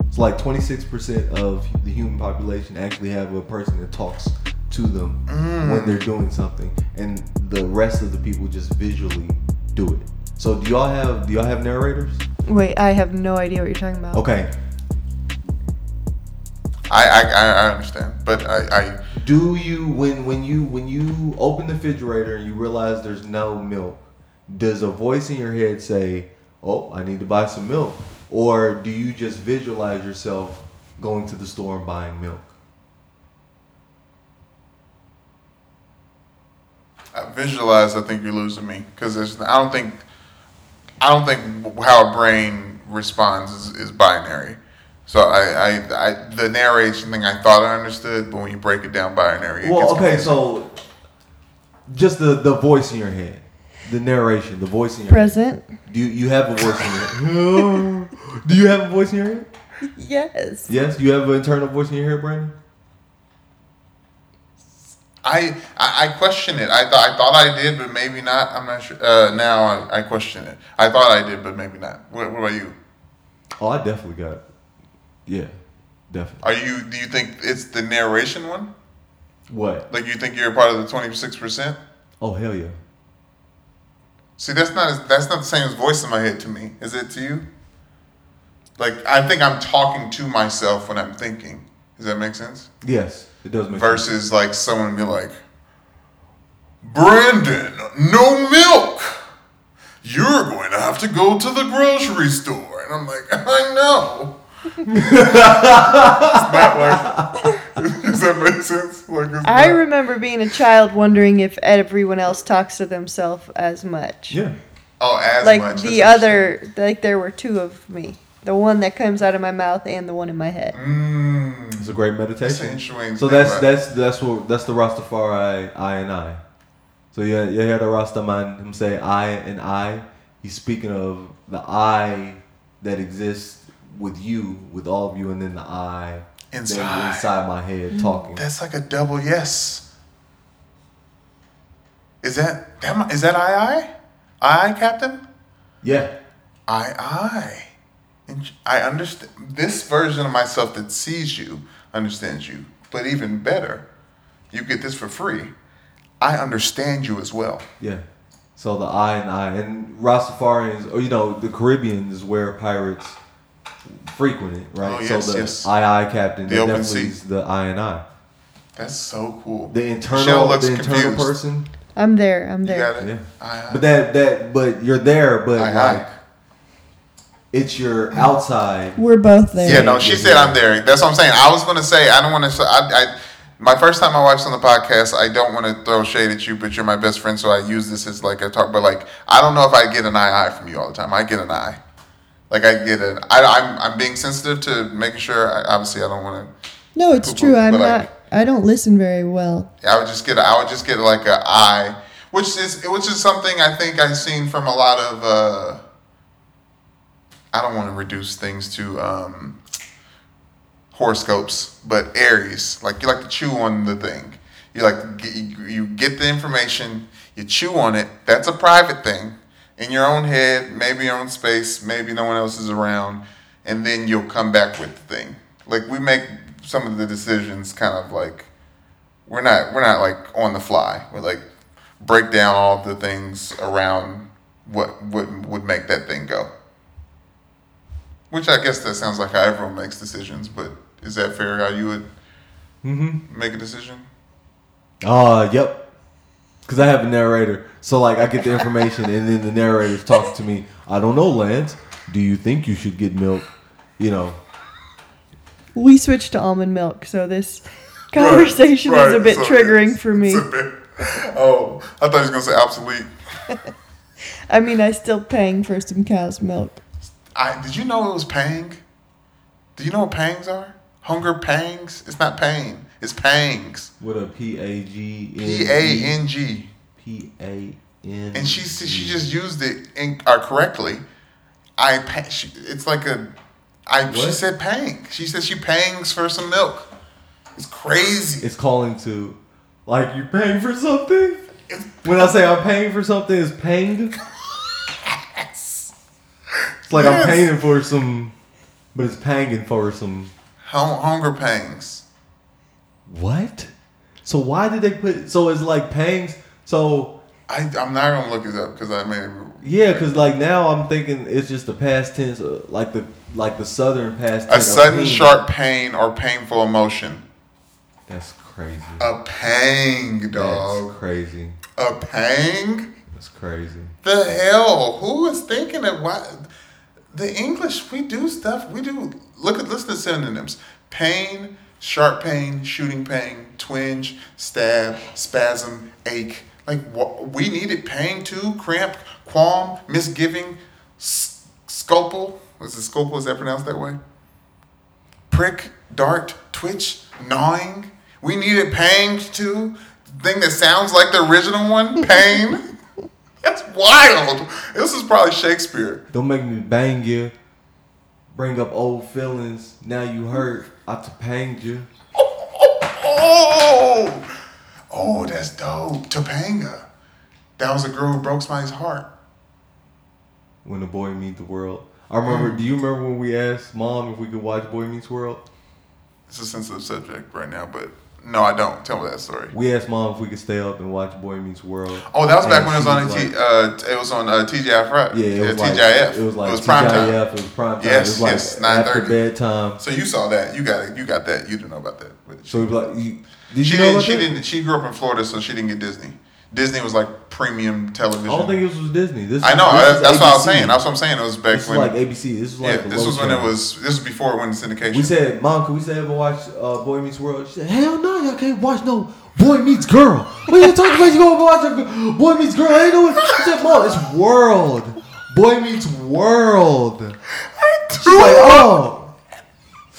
It's like twenty six percent of the human population actually have a person that talks to them when mm. they're doing something, and the rest of the people just visually do it. So do y'all have do y'all have narrators? Wait, I have no idea what you're talking about. Okay. I, I I understand, but I, I Do you when when you when you open the refrigerator and you realize there's no milk, does a voice in your head say, "Oh, I need to buy some milk," or do you just visualize yourself going to the store and buying milk? I visualize. I think you're losing me because there's. I don't think. I don't think how a brain responds is, is binary. So I, I, I the narration thing I thought I understood, but when you break it down binary, it Well, gets okay, so just the the voice in your head, the narration, the voice in your Present? head. Do you, you have a voice in your head? Do you have a voice in your head? Yes. Yes, you have an internal voice in your head, Brandon. I, I I question it. I thought I thought I did, but maybe not. I'm not sure. Uh, now I, I question it. I thought I did, but maybe not. What, what about you? Oh, I definitely got. Yeah, definitely. Are you? Do you think it's the narration one? What? Like you think you're part of the twenty six percent? Oh hell yeah. See, that's not as, that's not the same as voice in my head to me. Is it to you? Like I think I'm talking to myself when I'm thinking. Does that make sense? Yes, it does make sense. Versus like someone be like, Brandon, no milk. You're going to have to go to the grocery store, and I'm like, I know. it's not like. Does that make sense? Like it's I not- remember being a child wondering if everyone else talks to themselves as much. Yeah. Oh, as like much. the other, like there were two of me. The one that comes out of my mouth and the one in my head. Mm, It's a great meditation. interesting So that's about that's that's what that's the Rastafari I and I. So yeah, you hear the Rastaman him say I and I. He's speaking of the I that exists with you, with all of you, and then the I Inside. that inside my head talking. That's like a double yes. Is that that mi- is that I I I Captain yeah. I I and I understand this version of myself that sees you understands you, but even better, you get this for free. I understand you as well. Yeah. So the I and I and Rastafarians, or you know, the Caribbean is where pirates frequented, right? Oh, yes, so the yes. I I captain, The open definitely sea. the I and I. That's so cool. The internal, looks the internal confused. person. I'm there. I'm You there. got it. Yeah. I, I, But that that but you're there, but I, like I. it's your outside. We're both there. Yeah, no, she said I'm there. That's what I'm saying. I was gonna say I don't want to. I, I, my first time I watched on the podcast, I don't want to throw shade at you, but you're my best friend, so I use this as like a talk. But like, I don't know if I get an eye eye from you all the time. I get an eye, like I get an. I, I'm I'm being sensitive to making sure. I, obviously, I don't want to. No, it's true. I'm not. like- I don't listen very well. I would just get. I would just get like a eye which is which is something I think I've seen from a lot of. Uh, I don't want to reduce things to um, horoscopes, but Aries, like you like to chew on the thing. You like get, you, you get the information, you chew on it. That's a private thing in your own head, maybe your own space, maybe no one else is around, and then you'll come back with the thing. Like we make some of the decisions kind of like we're not we're not like on the fly. We're like break down all the things around what would would make that thing go. Which I guess that sounds like how everyone makes decisions, but is that fair? How you would Mm-hmm. make a decision? Uh, yep. Because I have a narrator, so like I get the information, and then the narrator's talking to me. I don't know, Lance. Do you think you should get milk? You know, We switched to almond milk, so this conversation is a bit so triggering for me. bit- oh, I thought he was gonna say obsolete. I mean, I still paying for some cow's milk. I did you know it was pang? Do you know what pangs are? Hunger pangs? It's not pain. It's pangs. with a P A G P A N G. P A N. And she she just used it in, uh, correctly. I she, it's like a I she said pang. She said she pangs for some milk. It's crazy. It's calling to, like you're paying for something. When I say I'm paying for something, it's paying. It's like Yes. I'm paying for some, but it's panging for some. Hung- hunger pangs. What? So why did they put? So it's like pangs. So I I'm not gonna look it up because I may. yeah, because like now I'm thinking it's just the past tense, uh, like the like the southern past A sudden pain. sharp pain or painful emotion. That's crazy. A pang, dog. That's crazy. A pang. That's crazy. The hell? Who is thinking of what? The English, we do stuff. We do. Look at listen to synonyms: pain, sharp pain, shooting pain, twinge, stab, spasm, ache. Like? We needed pain too. Cramp, qualm, misgiving, s- scalpel. Was it scalpel? Is that pronounced that way? Prick, dart, twitch, gnawing. We needed pangs too. Thing that sounds like the original one, pain. That's wild. This is probably Shakespeare. Don't make me bang you. Bring up old feelings. Now you hurt. I Topanged you. Oh oh, oh, oh, that's dope. Topanga. That was a girl who broke somebody's heart. When the boy meet the world. I remember. Mm. Do you remember when we asked mom if we could watch Boy Meets World? It's a sensitive subject right now, but no, I don't. Tell me that story. We asked mom if we could stay up and watch Boy Meets World. Oh, that was back And when it was on like- T, uh, it was on uh, TGIF, right? Yeah, it was like TGIF. it was like it was prime time. It was prime time. Yes, it was like yes, after 9:30. bedtime. So you saw that. You got it. You got that. You didn't know about that. So we like, you, did she you know didn't. She that? didn't. She grew up in Florida, so she didn't get Disney. Disney was like premium television. I don't think this was Disney. This I know. This That's, what I was saying. That's what I'm saying. It was back This is when. like ABC. This is like yeah, this was when it was. This was before it went into syndication. We said, Mom, can we up and watch uh, Boy Meets World? She said, Hell no, y'all can't watch no Boy Meets Girl. What are you talking about? You gonna watch a Boy Meets Girl? I ain't what. I said, Mom, it's World. Boy Meets World. She's like, oh.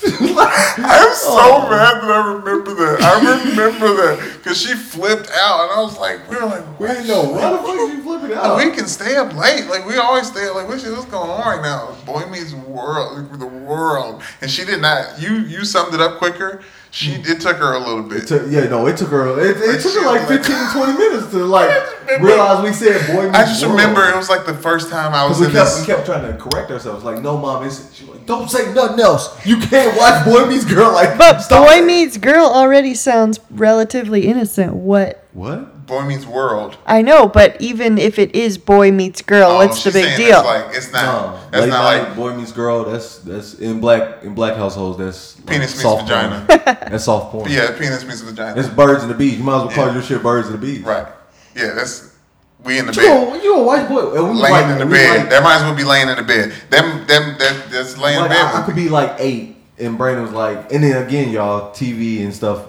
I'm so oh. mad that I remember that. I remember that because she flipped out, and I was like, we were like, We what? didn't know. Why the fuck you flipping out? We can stay up late. Like we always stay up. Like what what's going on right now? Boy meets world, the world. And she did not. You you summed it up quicker. She it took her a little bit. It took, yeah, no, it took her. It, it took her like was like- 15 to 20 minutes to like realize we said Boy Meets I just World. remember it was like the first time I was Because we in kept, we kept trying to correct ourselves. Like, no, mom, it's, she like, don't say nothing else. You can't watch Boy Meets Girl. Like, But boy it. meets girl already sounds relatively innocent. What? What? Boy meets world. I know, but even if it is boy meets girl, Oh, what's the she's big saying deal? It's like it's not. No, that's not night, like Boy Meets Girl. That's that's in black in black households. That's like penis meets soft vagina. Porn. That's soft porn. yeah, penis meets vagina. It's birds and the bees. You might as well call Yeah. your shit birds and the bees. right. Yeah, that's we in the You bed. don't, you don't white boy. and we laying like- in the we bed. like- that might as well be laying in the bed. Them, them, that, that's laying Like, in bed. I, I could be like eight, and Brandon was like, and then again, y'all, TV and stuff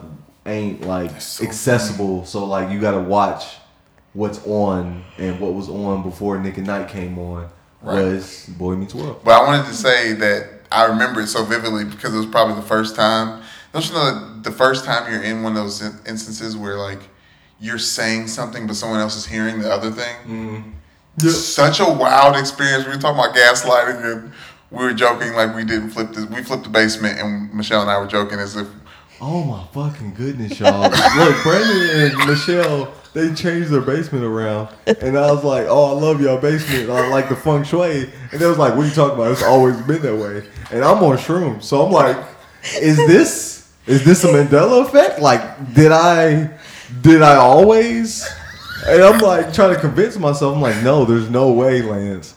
ain't like so accessible. So like, you gotta watch what's on, and what was on before Nick at Nite came on Right. was Boy Meets World. but I wanted to say that I remember it so vividly because it was probably the first time. Don't you know that the first time you're in one of those instances where like you're saying something, but someone else is hearing the other thing. Mm-hmm. Yep. Such a wild experience. We were talking about gaslighting, and we were joking like we didn't flip this. We flipped the basement, and Michelle and I were joking as if Oh my fucking goodness, y'all! Look, Brandon and Michelle, they changed their basement around, and I was like, "Oh, I love y'all basement. I like the feng shui." And they was like, "What are you talking about? It's always been that way." And I'm on shrooms, so I'm like, "Is this is this a Mandela effect? Like, did I did I always?" And I'm like trying to convince myself. I'm like, "No, there's no way, Lance."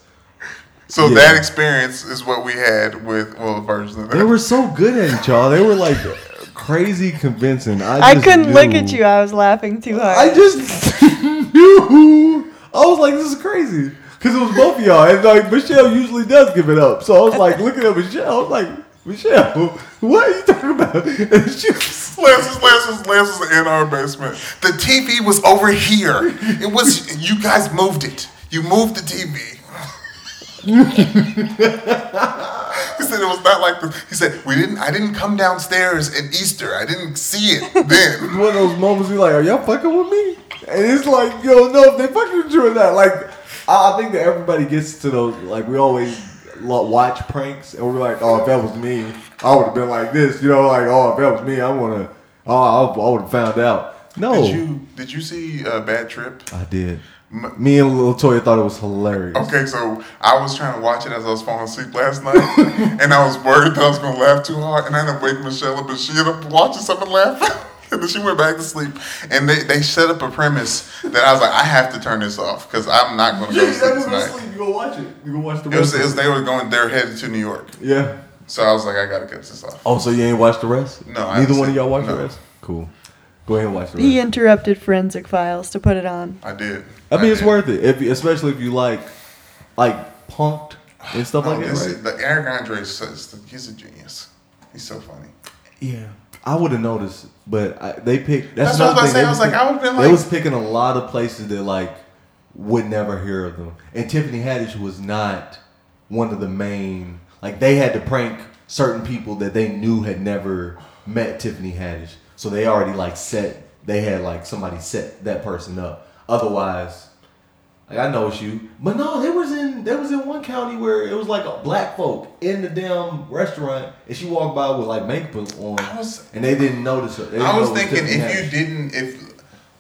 So Yeah. that experience is what we had with well, the version of that. They were so good at it, y'all. They were like crazy convincing. I, I couldn't look at you. I was laughing too hard. I just knew. I was like, this is crazy. Because it was both of y'all. And like, Michelle usually does give it up. So I was like, looking at Michelle, I was like, Michelle, what are you talking about? And she was Lance was, Lance was, Lance was in our basement. The TV was over here. It was you guys moved it. You moved the TV. he said it was not like the, he said we didn't I didn't come downstairs at Easter. I didn't see it then. one of those moments you're like, are y'all fucking with me? And it's like, you don't know if they fucking with you or not. Like, I, I think that everybody gets to those, like, we always lo- watch pranks and we're like, oh, if that was me, I would have been like this. You know, like, oh, if that was me, I want to, oh, I, I would have found out. No. Did you did you see uh, Bad Trip? I did. Me and Latoya thought it was hilarious. Okay, so I was trying to watch it as I was falling asleep last night, and I was worried that I was gonna laugh too hard, and I ended up waking Michelle up, and she ended up watching something laughing, and then she went back to sleep. And they, they set up a premise that I was like, I have to turn this off because I'm not gonna go to sleep tonight. You go watch it. You go watch the It was, rest. it was of it. they were going, they're headed to New York, yeah. so I was like, I gotta cut this off. Oh, so you ain't watched the rest? No, I Neither haven't one of y'all watched no. the rest? Cool. Go ahead and watch the rest. he interrupted Forensic Files to put it on. I did. I mean, it's worth it, if, especially if you like, like Punk'd and stuff No, like that. this Right? the Eric Andre is such- he's a genius. He's so funny. Yeah, I would have noticed, but I, they picked. That's, That's what I was another about to thing. say. They I was like, pick- I would've been They was picking a lot of places that like would never hear of them, and Tiffany Haddish was not one of the main. Like they had to prank certain people that they knew had never met Tiffany Haddish, so they already like set. They had like somebody set that person up. Otherwise, like I know it's you, but no, there was in there was in one county where it was like a black folk in the damn restaurant, and she walked by with like makeup on, was- and they didn't notice her. Didn't I was thinking Tiffany if you didn't, if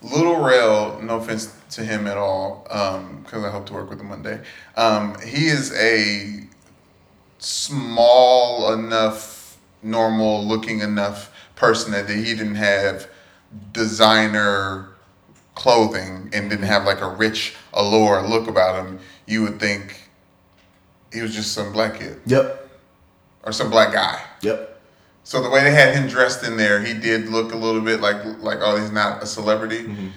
Lil Rel, no offense to him at all, because I hope to work with him one day. Um, he is a small enough, normal looking enough person that he didn't have designer clothing and didn't have like a rich allure look about him. You would think he was just some black kid Yep, or some black guy. yep. So the way they had him dressed in there, he did look a little bit like like oh he's not a celebrity. Mm-hmm.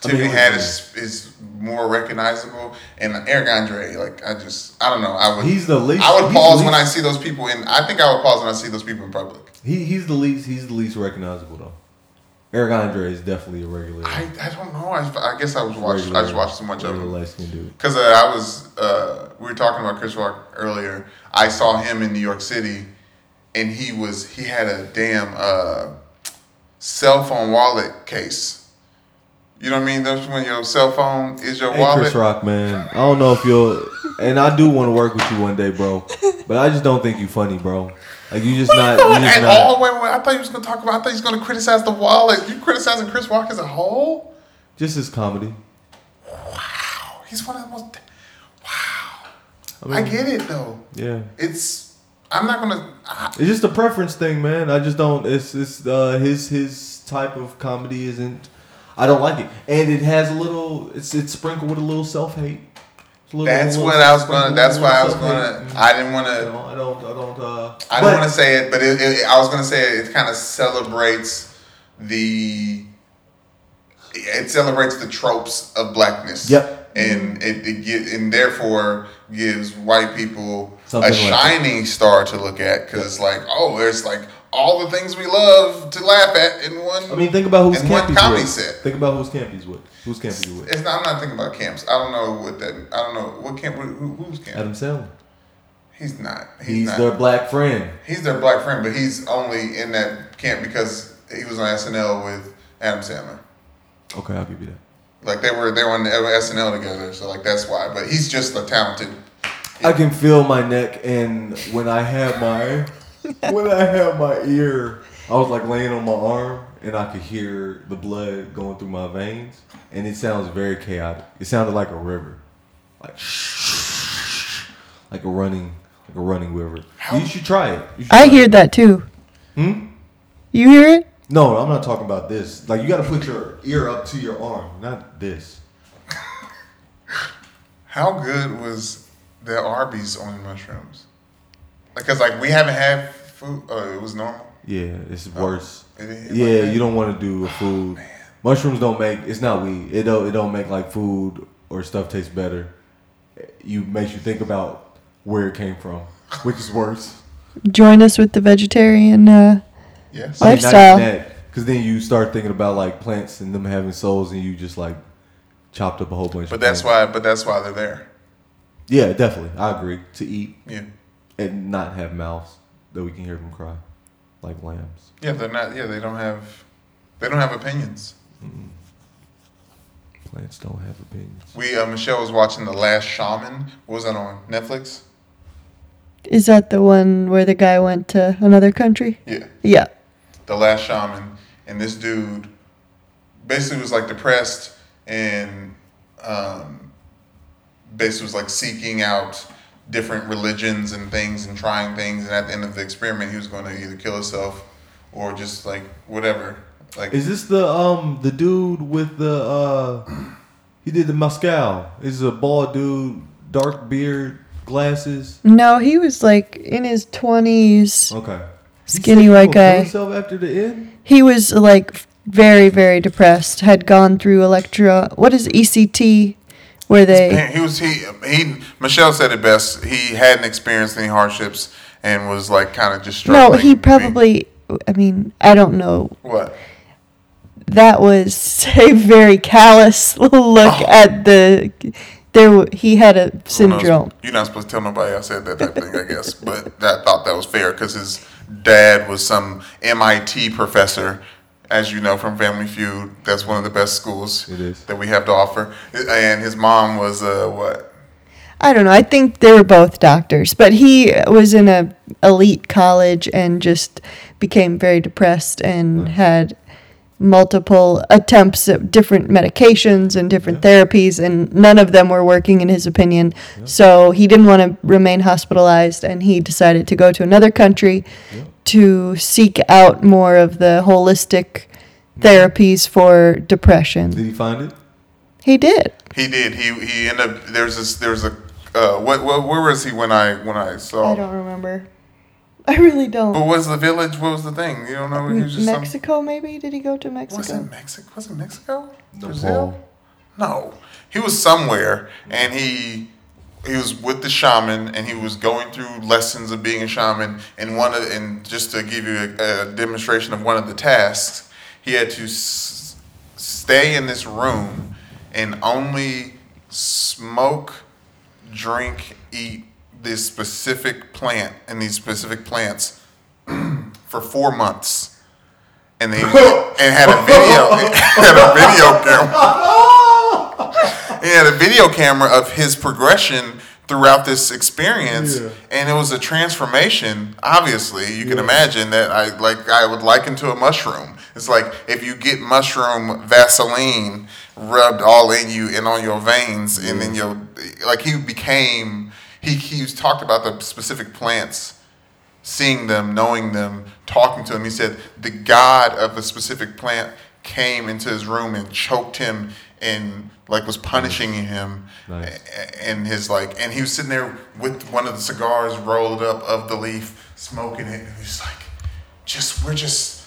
Tiffany I mean, Haddish is more recognizable, and Eric Andre, like I just I don't know. I would He's the least. I would pause when I see those people in. I think I would pause when I see those people in public. He he's the least. He's the least recognizable though. Eric Andre is definitely a regular. I, I don't know. I, I guess I was watching. I just watched too much of him because uh, I was. Uh, we were talking about Chris Rock earlier. I saw him in New York City, and he was he had a damn uh, cell phone wallet case. You know what I mean? That's when your cell phone is your Hey, wallet. Chris Rock, man. I don't know if you'll, and I do want to work with you one day, bro. But I just don't think you're funny, bro. Like you just not. You just At not. all? Wait, wait, I thought you was gonna talk about. I thought you was gonna criticize the wallet. You criticizing Chris Rock as a whole? Just his comedy. Wow, he's one of the most. Wow, I, I get it though. Yeah. It's. I'm not gonna. I, It's just a preference thing, man. I just don't. It's it's uh, his his type of comedy isn't. I don't like it, and it has a little. It's it's sprinkled with a little self hate. That's what I was gonna. That's why I was gonna. I didn't want to. I don't. I don't. Uh, I don't want to say it, but it, it, I was gonna say it, it kind of celebrates the. It celebrates the tropes of blackness. Yep. And it, it gi- and therefore gives white people Something a like that. shining star to look at because it's like oh there's like all the things we love to laugh at in one. I mean, think about who's one comedy with. set. Think about who's camp he's with. Who's camp he's with? It's not, I'm not thinking about camps. I don't know what that. I don't know what camp. Who, who's camp? Adam Sandler. He's not. He's, He's not. their black friend. He's their black friend, but he's only in that camp because he was on SNL with Adam Sandler. Okay, I'll give you that. Like they were they were on the SNL together, so like that's why. But he's just a talented. I can feel my neck, and when I have my when I had my ear, I was like laying on my arm, and I could hear the blood going through my veins, and it sounds very chaotic. It sounded like a river, like like a running like a running river. You should try it. Should I try hear it. that too. Hmm? You hear it? No, I'm not talking about this. Like you got to put your ear up to your arm, not this. How good was the Arby's on mushrooms? Because like we haven't had food. Oh, it was normal. Yeah, it's worse. it is yeah, like you don't want to do a food. Mushrooms don't make. It's not weed. It don't. It don't make like food or stuff taste better. You makes you think about where it came from, which is worse. Join us with the vegetarian. Uh, Yes. Lifestyle. Because then you start thinking about like plants and them having souls, and you just like chopped up a whole bunch. But of that's plants. why. But that's why they're there. Yeah, definitely. I agree. To eat Yeah. and not have mouths that we can hear them cry, like lambs. Yeah, they're not. Yeah, they don't have. They don't have opinions. Plants don't have opinions. We uh, Michelle was watching The Last Shaman. What was that on Netflix? is that the one where the guy went to another country? Yeah. Yeah. The Last Shaman, and this dude basically was like depressed and um, basically was like seeking out different religions and things and trying things. And at the end of the experiment, he was going to either kill himself or just like whatever. Like Is this the um the dude with the uh he did the Moscow? Is a bald dude, dark beard, glasses. No, he was like in his 20s. Okay. Skinny said he white guy. Himself after the end. He was like very, very depressed. Had gone through electro. What is ECT? Where they. he was he he Michelle said it best. He hadn't experienced any hardships and was like kind of just No, he probably. I mean, I don't know. what That was a very callous look Oh. at the. There, he had a syndrome. You're not supposed to tell nobody I said that type thing, I guess. But I thought that was fair because his dad was some MIT professor, as you know from Family Feud. That's one of the best schools It is. that we have to offer. And his mom was uh, what? I don't know. I think they were both doctors, but he was in a elite college and just became very depressed and had multiple attempts at different medications and different therapies and none of them were working in his opinion. So he didn't want to remain hospitalized and he decided to go to another country Yeah. To seek out more of the holistic therapies for depression. Did he find it? He did. He did. He he ended up. There's this. There's a. Uh, what, what where was he when I when I saw? I don't remember. I really don't. What was the village? What was the thing? You don't know? He was just some- Mexico, maybe? Did he go to Mexico? Was it Mexico? Was it Mexico? Nepal. Brazil? No, he was somewhere, and he he was with the shaman, and he was going through lessons of being a shaman. And one of and just to give you a, a demonstration of one of the tasks, he had to s- stay in this room and only smoke, drink, eat this specific plant and these specific plants for four months and they and had a video had a video camera. He had a video camera of his progression throughout this experience, Yeah. and it was a transformation. Obviously, you can imagine that I like I would liken to a mushroom. It's like if you get mushroom Vaseline rubbed all in you and on your veins, and then your like he became. He he was talked about the specific plants seeing them, knowing them, talking to them. He said the god of a specific plant came into his room and choked him and like was punishing him. Nice. And his like, and he was sitting there with one of the cigars rolled up of the leaf, smoking it. And he's like, just we're just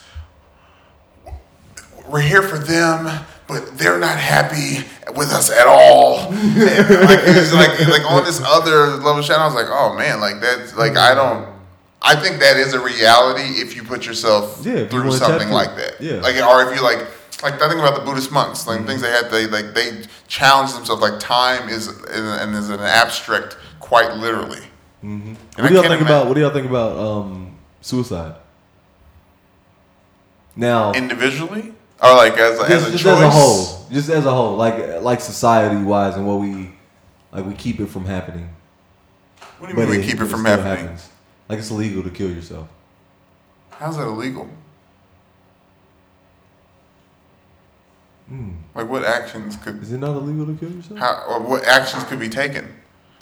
we're here for them. But they're not happy with us at all. And, like was like like on this other level shot. I was like, oh man, like that's like I don't. I think that is a reality if you put yourself Yeah, through something in. like that. Yeah. Like or if you like like I think about the Buddhist monks, like things they had they like they challenge themselves like time is and is an abstract quite literally. I What do y'all think ima- about? What do y'all think about um, suicide? Now, individually? Or like as a, as a just choice. as a whole, just as a whole, like like society wise, and what we like we keep it from happening. What do you mean we keep it but from happening? happens. Like it's illegal to kill yourself. How's that illegal? Hmm. Like what actions could Is it not illegal to kill yourself? how or what actions could be taken?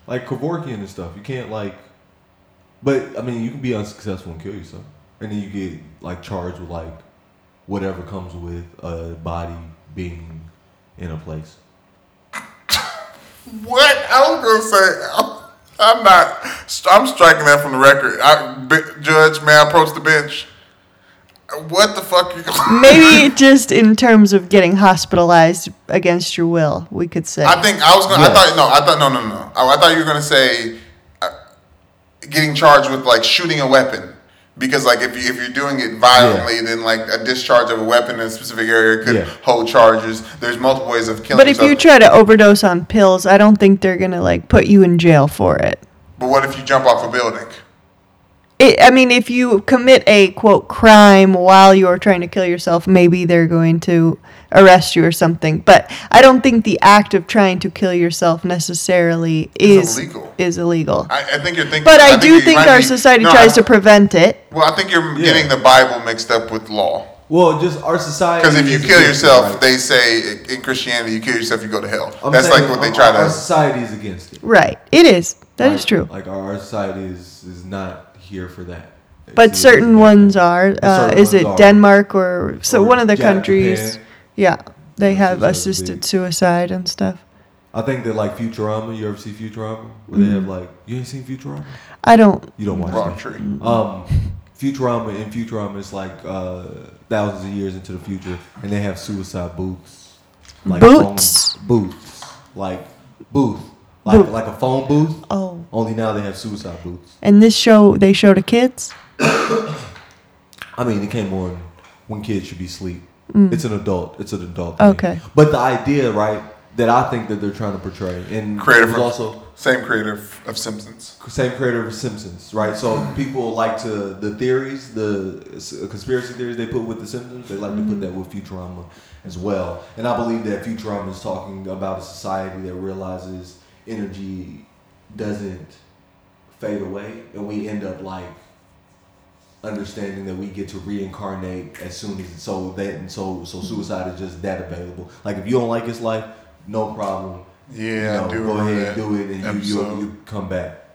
Like Kevorkian and stuff. You can't like. But I mean, you can be unsuccessful and kill yourself, and then you get like charged with like whatever comes with a body being in a place. What? I was gonna say I'm not. I'm striking that from the record. I, judge, may I approach the bench? What the fuck? Are You Maybe just in terms of getting hospitalized against your will, we could say. I think I was gonna. I thought no. I thought no, no, no. I, I thought you were gonna say uh, getting charged with like shooting a weapon because like if you if you're doing it violently, then like a discharge of a weapon in a specific area could Yeah. hold charges. There's multiple ways of killing. but if you try to overdose on pills, I don't think they're gonna like put you in jail for it. but what if you jump off a building? It. I mean, if you commit a quote crime while you're trying to kill yourself, maybe they're going to arrest you or something. But I don't think the act of trying to kill yourself necessarily is illegal. is illegal. I, I think you're thinking. But I, do you think our be- society no, tries I- to prevent it. Well, I think you're Yeah. getting the Bible mixed up with law. Well, just our society. Because if you kill against it, yourself, right? they say in Christianity, you kill yourself, you go to hell. I'm That's saying like what they try Our to. Our society is against it. Right. It is. That is Like- true. Like our, our society is is not here for that. But It's- certain it's- ones are. Uh, certain is ones it are. Denmark or so? Or one of the Japan. countries. Yeah, they Which have assisted suicide and stuff. I think that like Futurama. You ever see Futurama? Where they have Mm-hmm. like you ain't seen Futurama. I don't. You don't watch Wrong that. tree. Um, Futurama in Futurama is like uh, thousands of years into the future, and they have suicide booths. Like Boots? phone- booths, like booth, like like a phone booth. Oh. Only now they have suicide booths. And this show they show to kids. I mean, it came on when kids should be asleep. It's an adult. It's an adult. Thing. Mm. Okay. But the idea, right, that I think that they're trying to portray, and Creator was also Same creator of Simpsons. same creator of Simpsons, right? So people like to the theories, the conspiracy theories they put with the Simpsons. They like to put that with Futurama as well. And I believe that Futurama is talking about a society that realizes energy doesn't fade away, and we end up like understanding that we get to reincarnate as soon as so that and so so mm-hmm. suicide is just that available. Like if you don't like his life, no problem. Yeah, you do know, go ahead, that do it, and you, you you come back.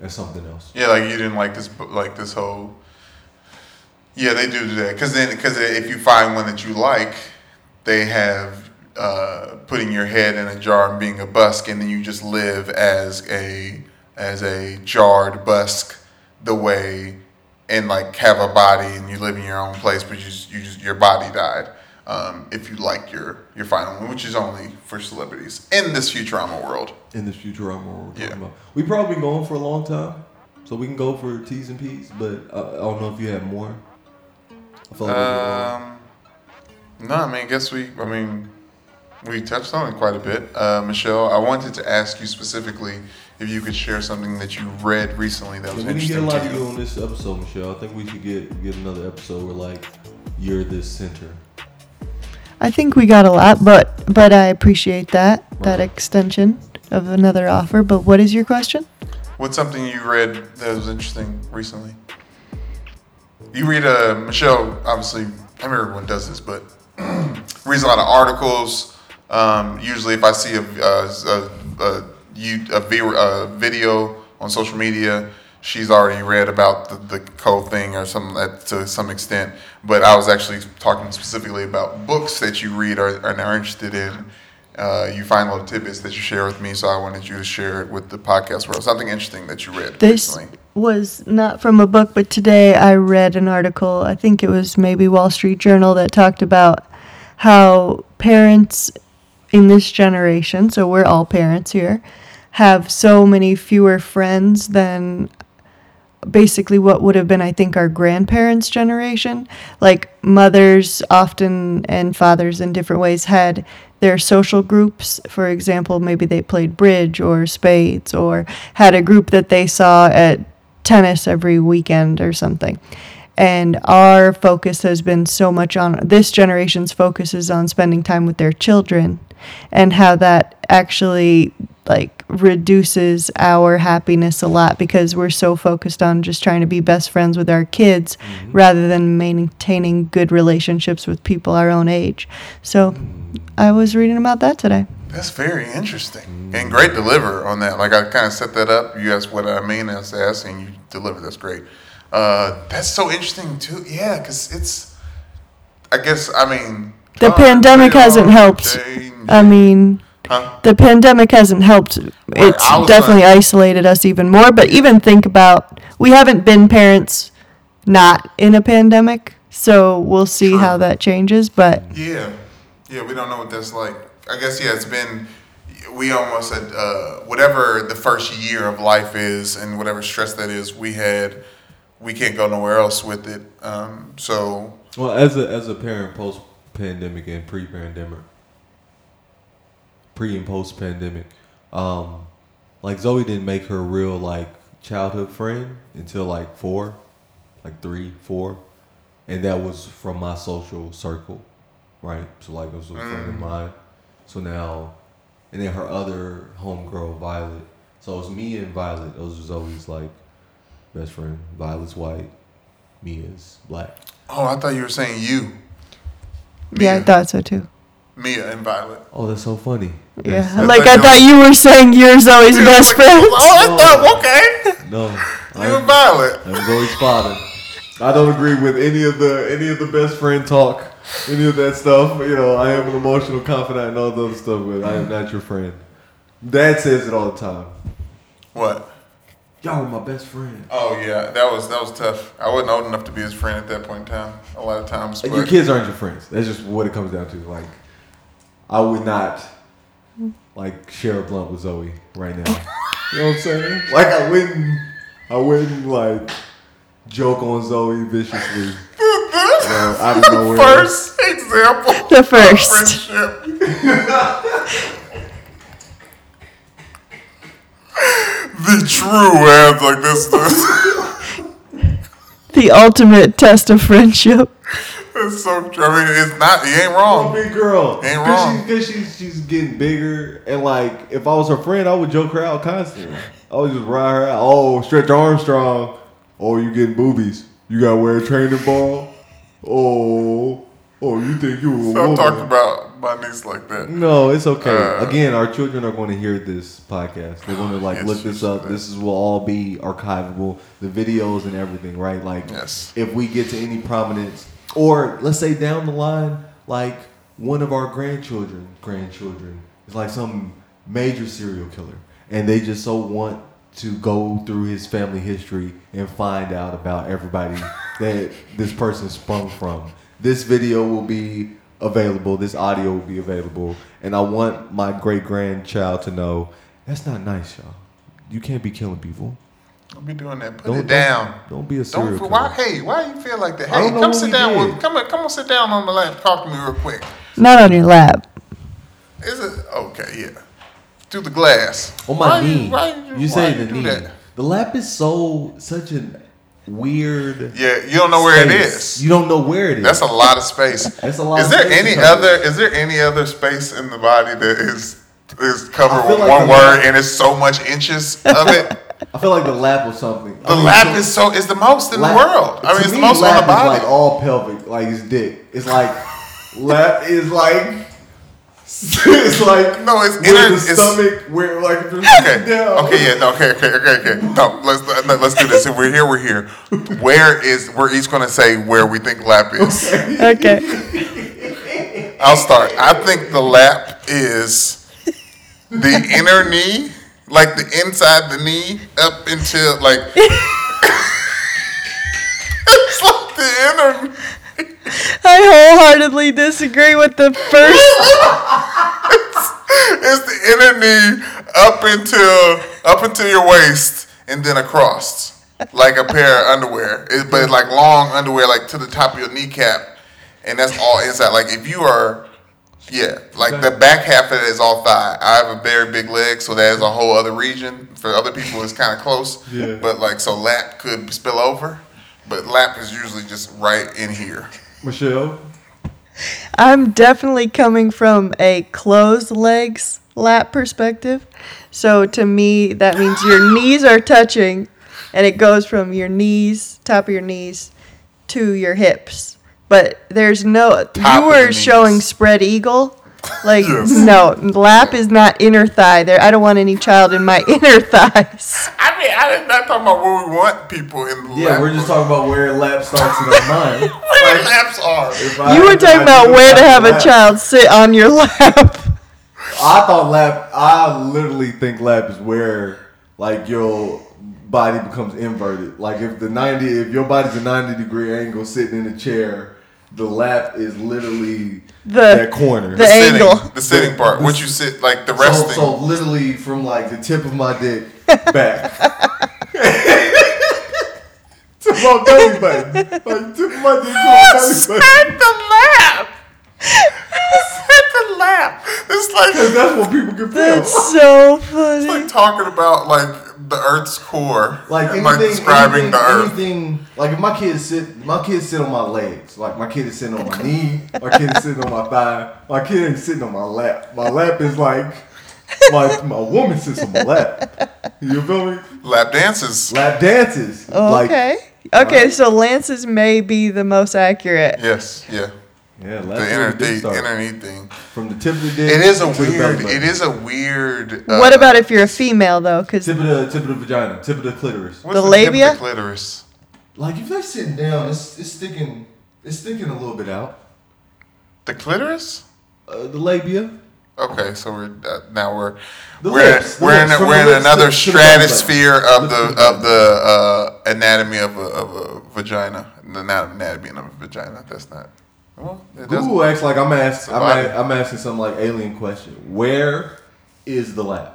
That's something else. Yeah, like you didn't like this, like this whole. Yeah, they do do that because then because if you find one that you like, they have uh, putting your head in a jar and being a busk, and then you just live as a as a jarred busk the way and like have a body and you live in your own place, but you just, you just your body died. Um, if you like your your final one, which is only for celebrities in this Futurama world. In this Futurama, we're talking Yeah. about. We probably been going for a long time, so we can go for T's and P's. But uh, I don't know if you have more. I like we did one. Um, no, I mean, I guess we, I mean, we touched on it quite a bit. Uh, Michelle, I wanted to ask you specifically if you could share something that you read recently that was Yeah, we didn't get a interesting lot to of you you. on this episode, Michelle. I think we should get get another episode where like you're this center. I think we got a lot, but but I appreciate that that extension of another offer. But what is your question? What's something you read that was interesting recently? You read, uh, Michelle, obviously, I mean, everyone does this, but reads a lot of articles. Um, usually, if I see a, a, a, a, you- a, a video on social media, she's already read about the, the code thing or something that, to some extent. But I was actually talking specifically about books that you read or, and are interested in. Uh, you find little tidbits that you share with me, so I wanted you to share it with the podcast world. Something interesting that you read This recently. was not from a book, but today I read an article. I think it was maybe Wall Street Journal that talked about how parents in this generation, so we're all parents here, have so many fewer friends than basically what would have been, I think, our grandparents' generation. Like mothers often and fathers in different ways had their social groups. For example, maybe they played bridge or spades or had a group that they saw at tennis every weekend or something. And our focus has been so much on this generation's focus is on spending time with their children and how that actually like reduces our happiness a lot because we're so focused on just trying to be best friends with our kids rather than maintaining good relationships with people our own age. So I was reading about that today. That's very interesting and great deliver on that. Like I kind of set that up. You asked what I mean. I was asking you deliver. That's great. Uh, that's so interesting too. Yeah, because it's. I guess I mean. The pandemic hasn't helped. I mean, Huh? the pandemic hasn't helped. It's I definitely like- isolated us even more. But even think about we haven't been parents not in a pandemic, so we'll see True. how that changes. But Yeah, yeah. We don't know what that's like. I guess yeah. It's been. We almost had uh, whatever the first year of life is, and whatever stress that is. We had. We can't go nowhere else with it. Um, so Well, as a as a parent, post pandemic and pre pandemic, pre and post pandemic, um, like Zoe didn't make her real like childhood friend until like four, like three, four, and that was from my social circle, right? So like it was a friend of mine. So now, and then her other homegirl Violet. So it was me and Violet. Those was always like best friend. Violet's white, Mia's black. oh, I thought you were saying you, yeah, I thought so too. Mia and Violet. Oh, that's so funny. Yeah, Yes. like I thought you were saying you're Zoe's best friend. Oh, I thought okay. No, You and I'm, Violet. I'm Zoe's father. I don't agree with any of the any of the best friend talk, any of that stuff. You know, I am an emotional confidant and all the other stuff, but I am not your friend. Dad says it all the time. What? Y'all were my best friend. Oh yeah, that was that was tough. I wasn't old enough to be his friend at that point in time. A lot of times, but your kids aren't your friends. That's just what it comes down to. Like, I would not like share a blunt with Zoe right now. you know what I'm saying? Like, I wouldn't. I wouldn't like joke on Zoe viciously. Well, out of nowhere. first example. The of first. friendship. the true ads like this. this. The ultimate test of friendship. It's so true. I mean, it's not. He ain't Oh, wrong. big girl. Ain't Cause wrong. She's, Cause she's, she's getting bigger, and like, if I was her friend, I would joke her out constantly. I would just ride her out. Oh, Stretch Armstrong. Oh, you getting boobies? You gotta wear a training ball. Oh, oh, you think you a Don't woman? talk about my niece like that. No, it's okay. Uh, Again, our children are going to hear this podcast. They're going to like Yes, look this up. This is, will all be archivable, the videos and everything, right? Like, Yes. if we get to any prominence, or let's say down the line, like one of our grandchildren, grandchildren is like some major serial killer, and they just so want to go through his family history and find out about everybody that this person sprung from. This video will be available. This audio will be available, and I want my great grandchild to know that's not nice, y'all. You can't be killing people. Don't be doing that. Put Don't it down. Don't, don't be a serial Don't. killer. Why? Hey, why you feel like that? Hey, come sit down did. with. Come on, come on, sit down on the lap. Talk to me real quick. Not on your lap. Is it okay? Yeah. Through the glass. On my Why knee. You, why you, you, say why the you do knee. that? The lap is so such a weird. Yeah, you don't know where it is. You don't know where it is. That's a lot of space. That's a lot Is there any other? Is there any other space in the body that is is covered with like one word lap- and it's so much inches of it? I feel like the lap was something. The lap is so is the most in the world. I mean, it's the me, most on lap the body. Is like all pelvic, like his dick. It's like lap is like. It's like No, it's where inner- the it's- stomach where like if you're Okay. down. Okay. Yeah. No, okay. Okay. Okay. Okay. No. Let's let- let's do this. If we're here, we're here. Where is? We're each going to say where we think lap is. Okay. I'll start. I think the lap is the inner knee, like the inside the knee up until like. it's like the inner. I wholeheartedly disagree with the first. It's the inner knee up until up until your waist and then across, like a pair of underwear. It, but it's like long underwear, like to the top of your kneecap, and that's all inside. Like if you are, yeah, like the back half of it is all thigh. I have a very big leg, so that is a whole other region. For other people, it's kind of close. Yeah. But like, so lap could spill over. but lap is usually just right in here. Michelle. I'm definitely coming from a closed legs lap perspective. So to me, that means your knees are touching and it goes from your knees, top of your knees, to your hips. But there's no, Top you were showing spread eagle. Like, no, lap is not inner thigh. There, I don't want any child in my inner thighs. I mean, I did not talking about where we want people in the lap. Yeah, lap. we're just talking about where lap starts in our mind. where laps are. If I- You were talking I about where to have a lap- child sit on your lap. I thought lap. I literally think lap is where like your body becomes inverted. Like if the ninety, if your body's a ninety degree angle sitting in a chair, the lap is literally The- that corner. the sitting, angle. the sitting part. The- What you sit like the so, resting. so literally from like the tip of my dick back. to my belly button. Like tip of my dick to my belly button. Set the lap. Set the lap. It's like That's what people can feel. That's so funny. it's like talking about like the Earth's core, like anything, like describing anything, the Earth. anything. Like if my kids sit, my kids sit on my legs. Like my kid is sitting on my knee. My kid is sitting on my thigh. My kid ain't sitting on my lap. My lap is like my my woman sits on my lap. You feel me? Lap dances. Lap dances. Oh, like, okay. Okay, so Lance's may be the most accurate. Yes, yeah. Yeah, lap The where inner the dick thing, starts. underneath. From the tip of the dick. It is a to weird. It is a weird. Uh, what about if you're a female though? Because tip of the tip of the vagina, tip of the clitoris. what's the tip of labia? The clitoris. Like if they're sitting down, it's it's sticking it's sticking a little bit out. The clitoris. Uh, the labia. Okay, so we're uh, now we're The we're lips, the we're in lips, a, we're in lips to- another to the stratosphere of the the of the uh, anatomy of a, of a vagina. The not anatomy of a vagina. That's not. Well. Google acts like I'm asking. I'm, body. a- I'm asking some like alien question. Where is the lab?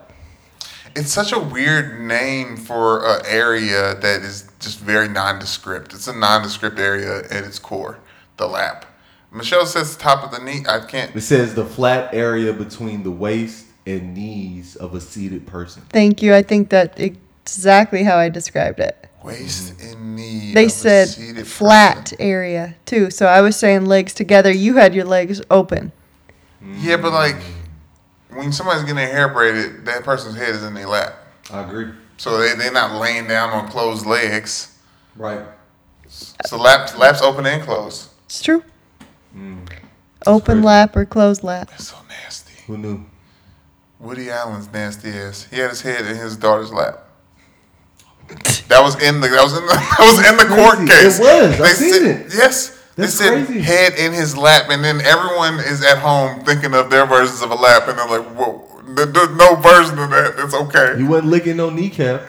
It's such a weird name for an area that is just very nondescript. It's a nondescript area at its core. The lap. Michelle says the top of the knee. I can't. It says the flat area between the waist and knees of a seated person. thank you. I think that exactly how I described it. Waist and knee. They of a said seated flat person. area too. So I was saying legs together. You had your legs open. Yeah, but like when somebody's getting their hair braided, that person's head is in their lap. I agree. So they, they're not laying down on closed legs. Right. So laps, laps open and closed. It's true. Mm. Open crazy. lap or closed lap. That's so nasty. Who knew? Woody Allen's nasty ass. He had his head in his daughter's lap. That was in the that was in the that was in the court case. It was. They I've seen said, it. Yes. That's they said crazy. head in his lap, and then everyone is at home thinking of their versions of a lap, and they're like, "Whoa, there's no version of that. It's okay." He wasn't licking no kneecap.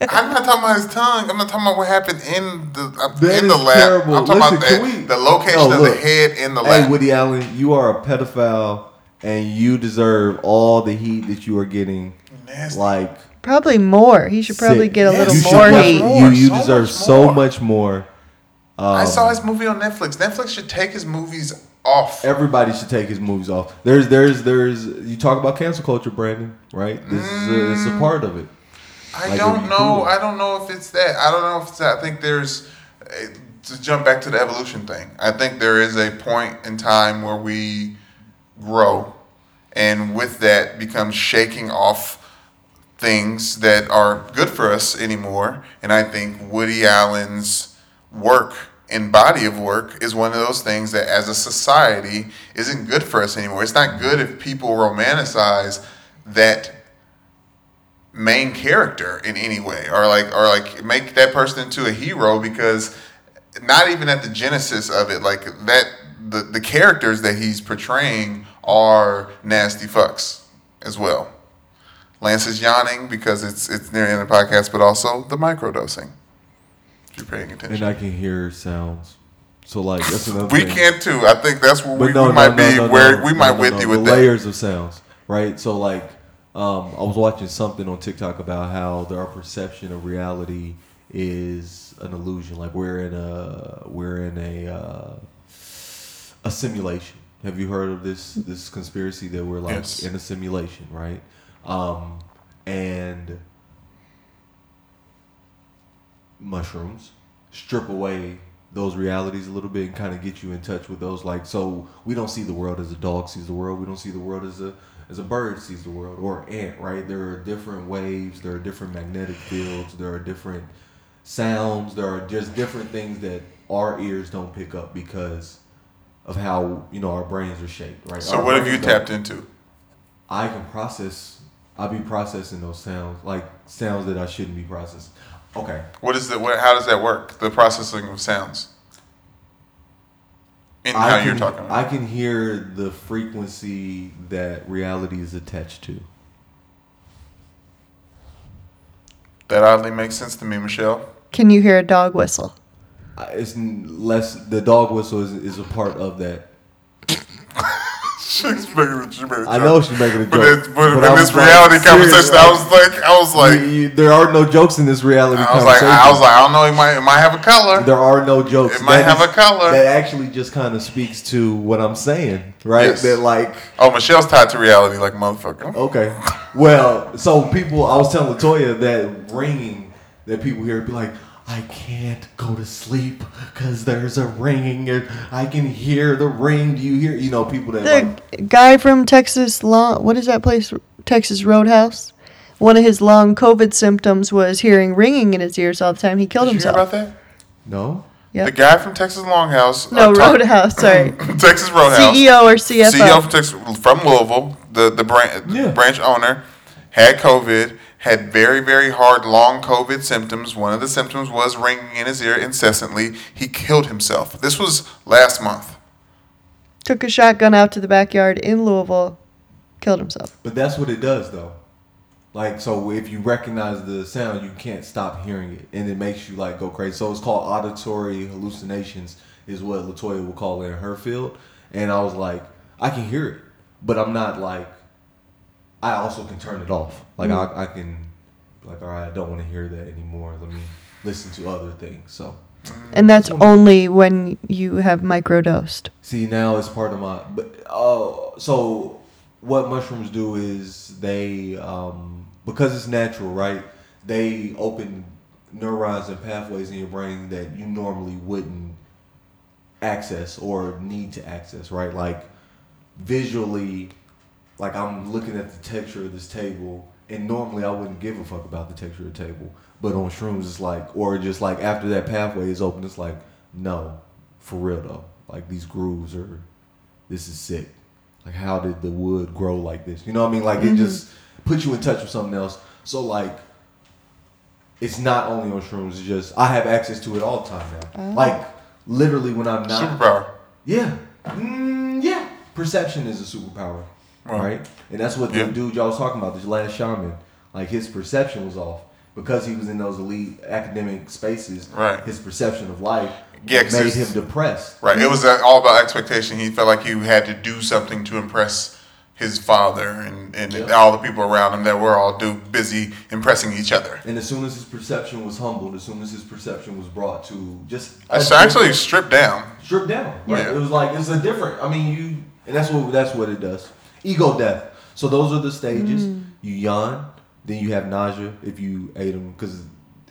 I'm not talking about his tongue. I'm not talking about what happened in the uh, That in the lab. terrible. I'm talking Listen, about the, we- the location No, of the head in the lap. Hey. Woody Allen, you are a pedophile, and you deserve all the heat that you are getting. Nasty. Like Probably more. He should probably sick. get a Yes, little you should more probably- heat. more. You you So deserve much so more. much more. I Um, saw his movie on Netflix. Netflix should take his movies off. Everybody should take his movies off. There's, there's, there's. You talk about cancel culture, Brandon, right? This is a, it's a part of it. I Like, don't be know. cool. I don't know if it's that. I don't know if it's that. I think there's eh, to jump back to the evolution thing. I think there is a point in time where we grow, and with that becomes shaking off things that are good for us anymore. And I think Woody Allen's work and body of work is one of those things that as a society isn't good for us anymore. It's not good if people romanticize that main character in any way or like or like make that person into a hero because not even at the genesis of it like that the, the characters that he's portraying are nasty fucks as well lance is yawning because it's it's near the end of the podcast but also the microdosing if you're paying attention And I can hear sounds. So like that's another we thing. can too i think that's where we, no, we might no, be no, where no, we might with you the with that layers of sounds, right? So like, um, I was watching something on TikTok about how our perception of reality is an illusion. Like we're in a we're in a uh, a simulation. Have you heard of this this conspiracy that we're like Yes. in a simulation, right? Um, and mushrooms. Strip away those realities a little bit and kind of get you in touch with those like so we don't see the world as a dog sees the world. We don't see the world as a as a bird sees the world or ant right? There are different waves. There are different magnetic fields. There are different sounds. There are just different things that our ears don't pick up because of how you know our brains are shaped right? So Our what have you tapped into? I can process. I'll be processing those sounds, like sounds that I shouldn't be processing. Okay. What is the what, how does that work? The processing of sounds. In how I can, you're talking. I can hear the frequency that reality is attached to. that oddly makes sense to me, Michelle. Can you hear a dog whistle? I- It's less. The dog whistle is, is a part of that. She's making, she made a I know she's making a joke. But, it's, but, but in this like, reality serious, conversation, I was like, I was like, You- you- there are no jokes in this reality I was like, conversation. I was like, I don't know, it might, it might have a color. there are no jokes. It might That have is- a color. That actually just kind of speaks to what I'm saying, right? Yes. That like Oh, Michelle's tied to reality like a motherfucker. Okay. Well, so people, I was telling Latoya that ringing that people hear be like, I can't go to sleep because there's a ringing. and I can hear the ring. Do you hear? You know, people that like, The guy from Texas Long, what is that place? Texas Roadhouse. One of his long COVID symptoms was hearing ringing in his ears all the time. He killed Did you hear himself. about that? no. Yep. The guy from Texas Longhouse. No, uh, Roadhouse. Sorry, Texas Roadhouse. CEO or CFO. CEO from, Texas, from Louisville, the the branch Yeah. branch owner, had COVID, had very very hard long COVID symptoms. One of the symptoms was ringing in his ear incessantly. He killed himself. This was last month. Took a shotgun out to the backyard in Louisville, killed himself. But that's what it does, though. Like, so if you recognize the sound, you can't stop hearing it, and it makes you like go crazy. So it's called auditory hallucinations, is what Latoya will call it in her field. And I was like, I can hear it, but I'm not like. I also can turn it off. Like I, I can, like, all right, I don't want to hear that anymore. Let me listen to other things. So And that's only when you have microdosed. See, now it's part of my. But uh, so what mushrooms do is they, um, because it's natural, right? They open neurons and pathways in your brain that you normally wouldn't access or need to access, right? Like visually, like I'm looking at the texture of this table, and normally I wouldn't give a fuck about the texture of the table, but on shrooms it's like, or just like after that pathway is open, it's like, no, for real though, like these grooves are, this is sick. Like how did the wood grow like this? You know what I mean? Like it just puts you in touch with something else. So like, it's not only on shrooms. It's just I have access to it all the time now. Like literally when I'm not Superpower. yeah. Mm, yeah. Perception is a superpower. Right. Right? And that's what Yeah. the dude y'all was talking about, this last shaman. Like his perception was off. Because he was in those elite academic spaces, Right. his perception of life Yeah, made him depressed. Right. It was uh, all about expectation. He felt like he had to do something to impress his father and, and Yeah. all the people around him that were all do busy impressing each other. And as soon as his perception was humbled, as soon as his perception was brought to just It's actually stripped down. stripped down. Right? Yeah. It was like it's a different. I mean, you and that's what that's what it does. Ego death. So those are the stages. Mm. You yawn, then you have nausea if you ate them because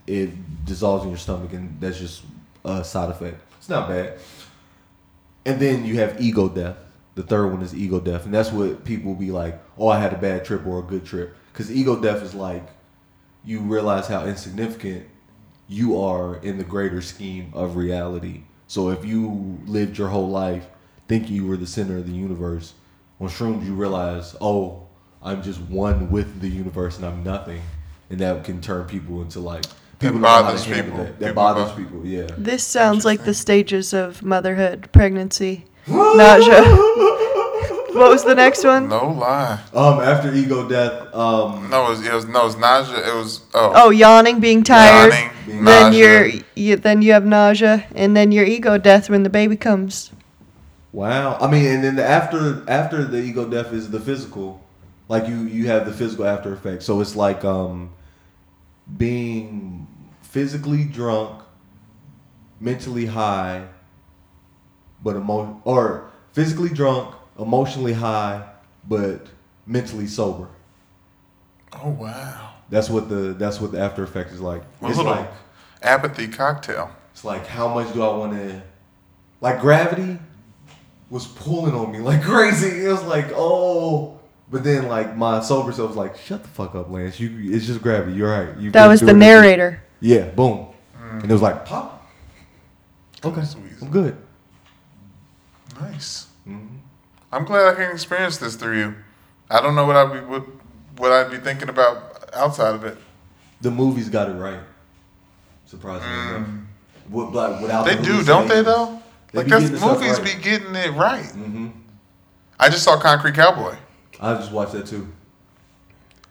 it dissolves in your stomach, and that's just a side effect. It's not bad. And then you have ego death. The third one is ego death, and that's what people be like, "Oh, I had a bad trip or a good trip," because ego death is like you realize how insignificant you are in the greater scheme of reality. So if you lived your whole life thinking you were the center of the universe, on shrooms you realize, oh, I'm just one with the universe and I'm nothing, and that can turn people into like people don't know how to bothers people. That, that People bothers bo- people. Yeah. This sounds like the stages of motherhood, pregnancy, nausea. What was the next one? No lie. Um, after ego death, um, No, it was, it was no, it was nausea. It was oh, Oh, yawning, being tired. Yawning, being then nausea. you're you, then you have nausea, and then your ego death when the baby comes. Wow. I mean, and then the after after the ego death is the physical. Like you you have the physical after effect. So it's like um being physically drunk, mentally high, but emo or physically drunk, emotionally high, but mentally sober. oh wow. That's what the that's what the after effect is like. A it's like apathy cocktail. It's like how much do I want to? Like gravity was pulling on me like crazy. It was like oh. But then, like my sober self was like, "Shut the fuck up, Lance. You, it's just gravity. You're right. You That was the narrator. Yeah, boom. And it was like pop. Okay, Sweet. I'm good. Nice. Mm-hmm. I'm glad I can experience this through you. I don't know what I'd be what, what I'd be thinking about outside of it. The movies got it right. Surprisingly enough. With, like, without They the do, don't they? Though, They like that's movies right. be getting it right. hmm I just saw Concrete Cowboy. I just watched that too.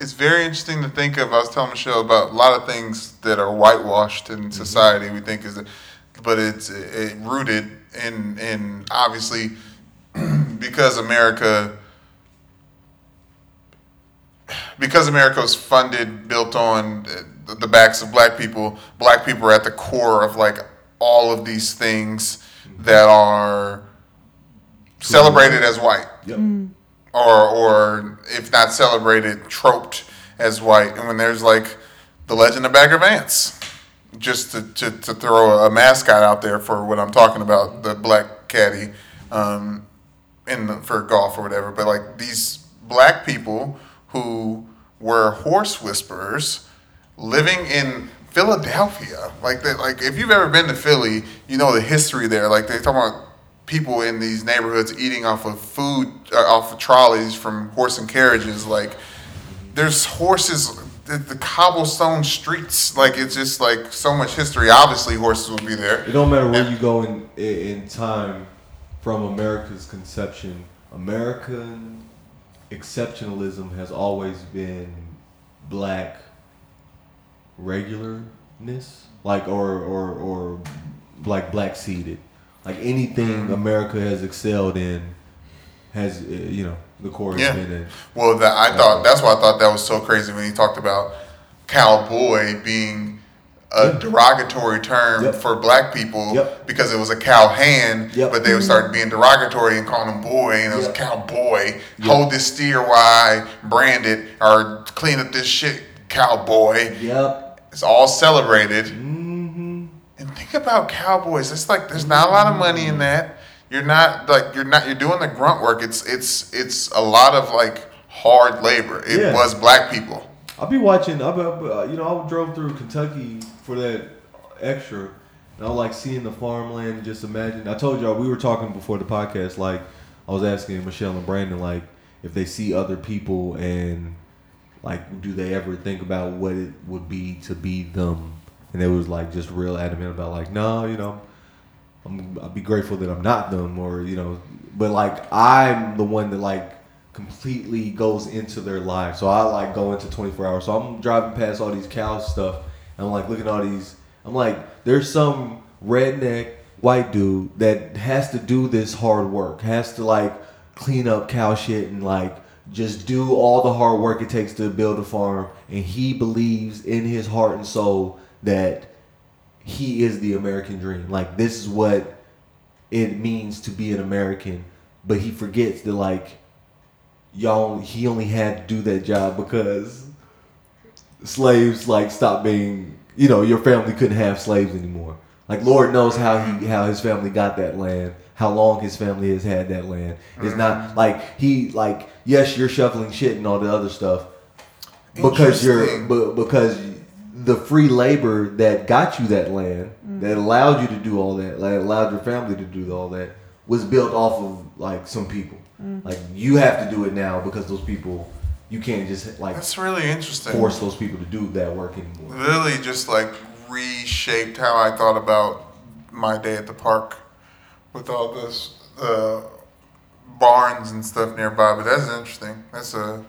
It's very interesting to think of. I was telling Michelle about a lot of things that are whitewashed in society. We think is, but it's it, rooted in in obviously because America because America was funded built on the backs of black people. Black people are at the core of like all of these things that are celebrated as white Yep. or or if not celebrated, troped as white. And when there's like the legend of Bagger Vance, just to, to, to throw a mascot out there for what I'm talking about, the black caddy, um, in the, for golf or whatever. But like these black people who were horse whisperers living in Philadelphia, like that, like if you've ever been to Philly, you know the history there. Like they talk about people in these neighborhoods eating off of food, uh, off of trolleys from horse and carriages. Like there's horses, the, the cobblestone streets. Like it's just like so much history. Obviously, horses will be there. It don't matter where you go in in time from America's conception. American exceptionalism has always been black regularness, like or or or like black seeded. Like anything America has excelled in has uh, you know the core has Yeah. been in. Well, that I thought that's why I thought that was so crazy when he talked about cowboy being a Yeah. derogatory term Yep. for black people Yep. because it was a cow hand, Yep. but they would start being derogatory and calling him boy, and it was cowboy. Hold this steer I brand it, or clean up this shit, cowboy. Yep. It's all celebrated. hmm And think about cowboys. It's like there's not a lot of money in that. You're not like you're not you're doing the grunt work. It's it's it's a lot of like hard labor. It Yeah. was black people. I'll be watching. I, uh, you know, I drove through Kentucky for that extra, and I was like seeing the farmland. and Just imagine. I told y'all we were talking before the podcast. Like I was asking Michelle and Brandon, like if they see other people and like do they ever think about what it would be to be them? And they was like just real adamant about like, no, you know, I'm, I'll be grateful that I'm not them, or you know, but like I'm the one that like completely goes into their life. So I like go into 24 hours. So I'm driving past all these cow stuff, and I'm like looking at all these. I'm like, there's some redneck white dude that has to do this hard work, has to like clean up cow shit and like just do all the hard work it takes to build a farm, and he believes in his heart and soul that he is the American dream. Like this is what it means to be an American, but he forgets that like y'all he only had to do that job because slaves like stopped being you know your family couldn't have slaves anymore. Like Lord knows how he how his family got that land, how long his family has had that land. It's not mm-hmm. like he like yes you're shoveling shit and all the other stuff because you're Interesting. because the free labor that got you that land that allowed you to do all that that allowed your family to do all that was built off of like some people like you have to do it now because those people you can't just like That's really interesting. force those people to do that work anymore Literally just like reshaped how I thought about my day at the park with all this uh, barns and stuff nearby. But that's interesting. That's a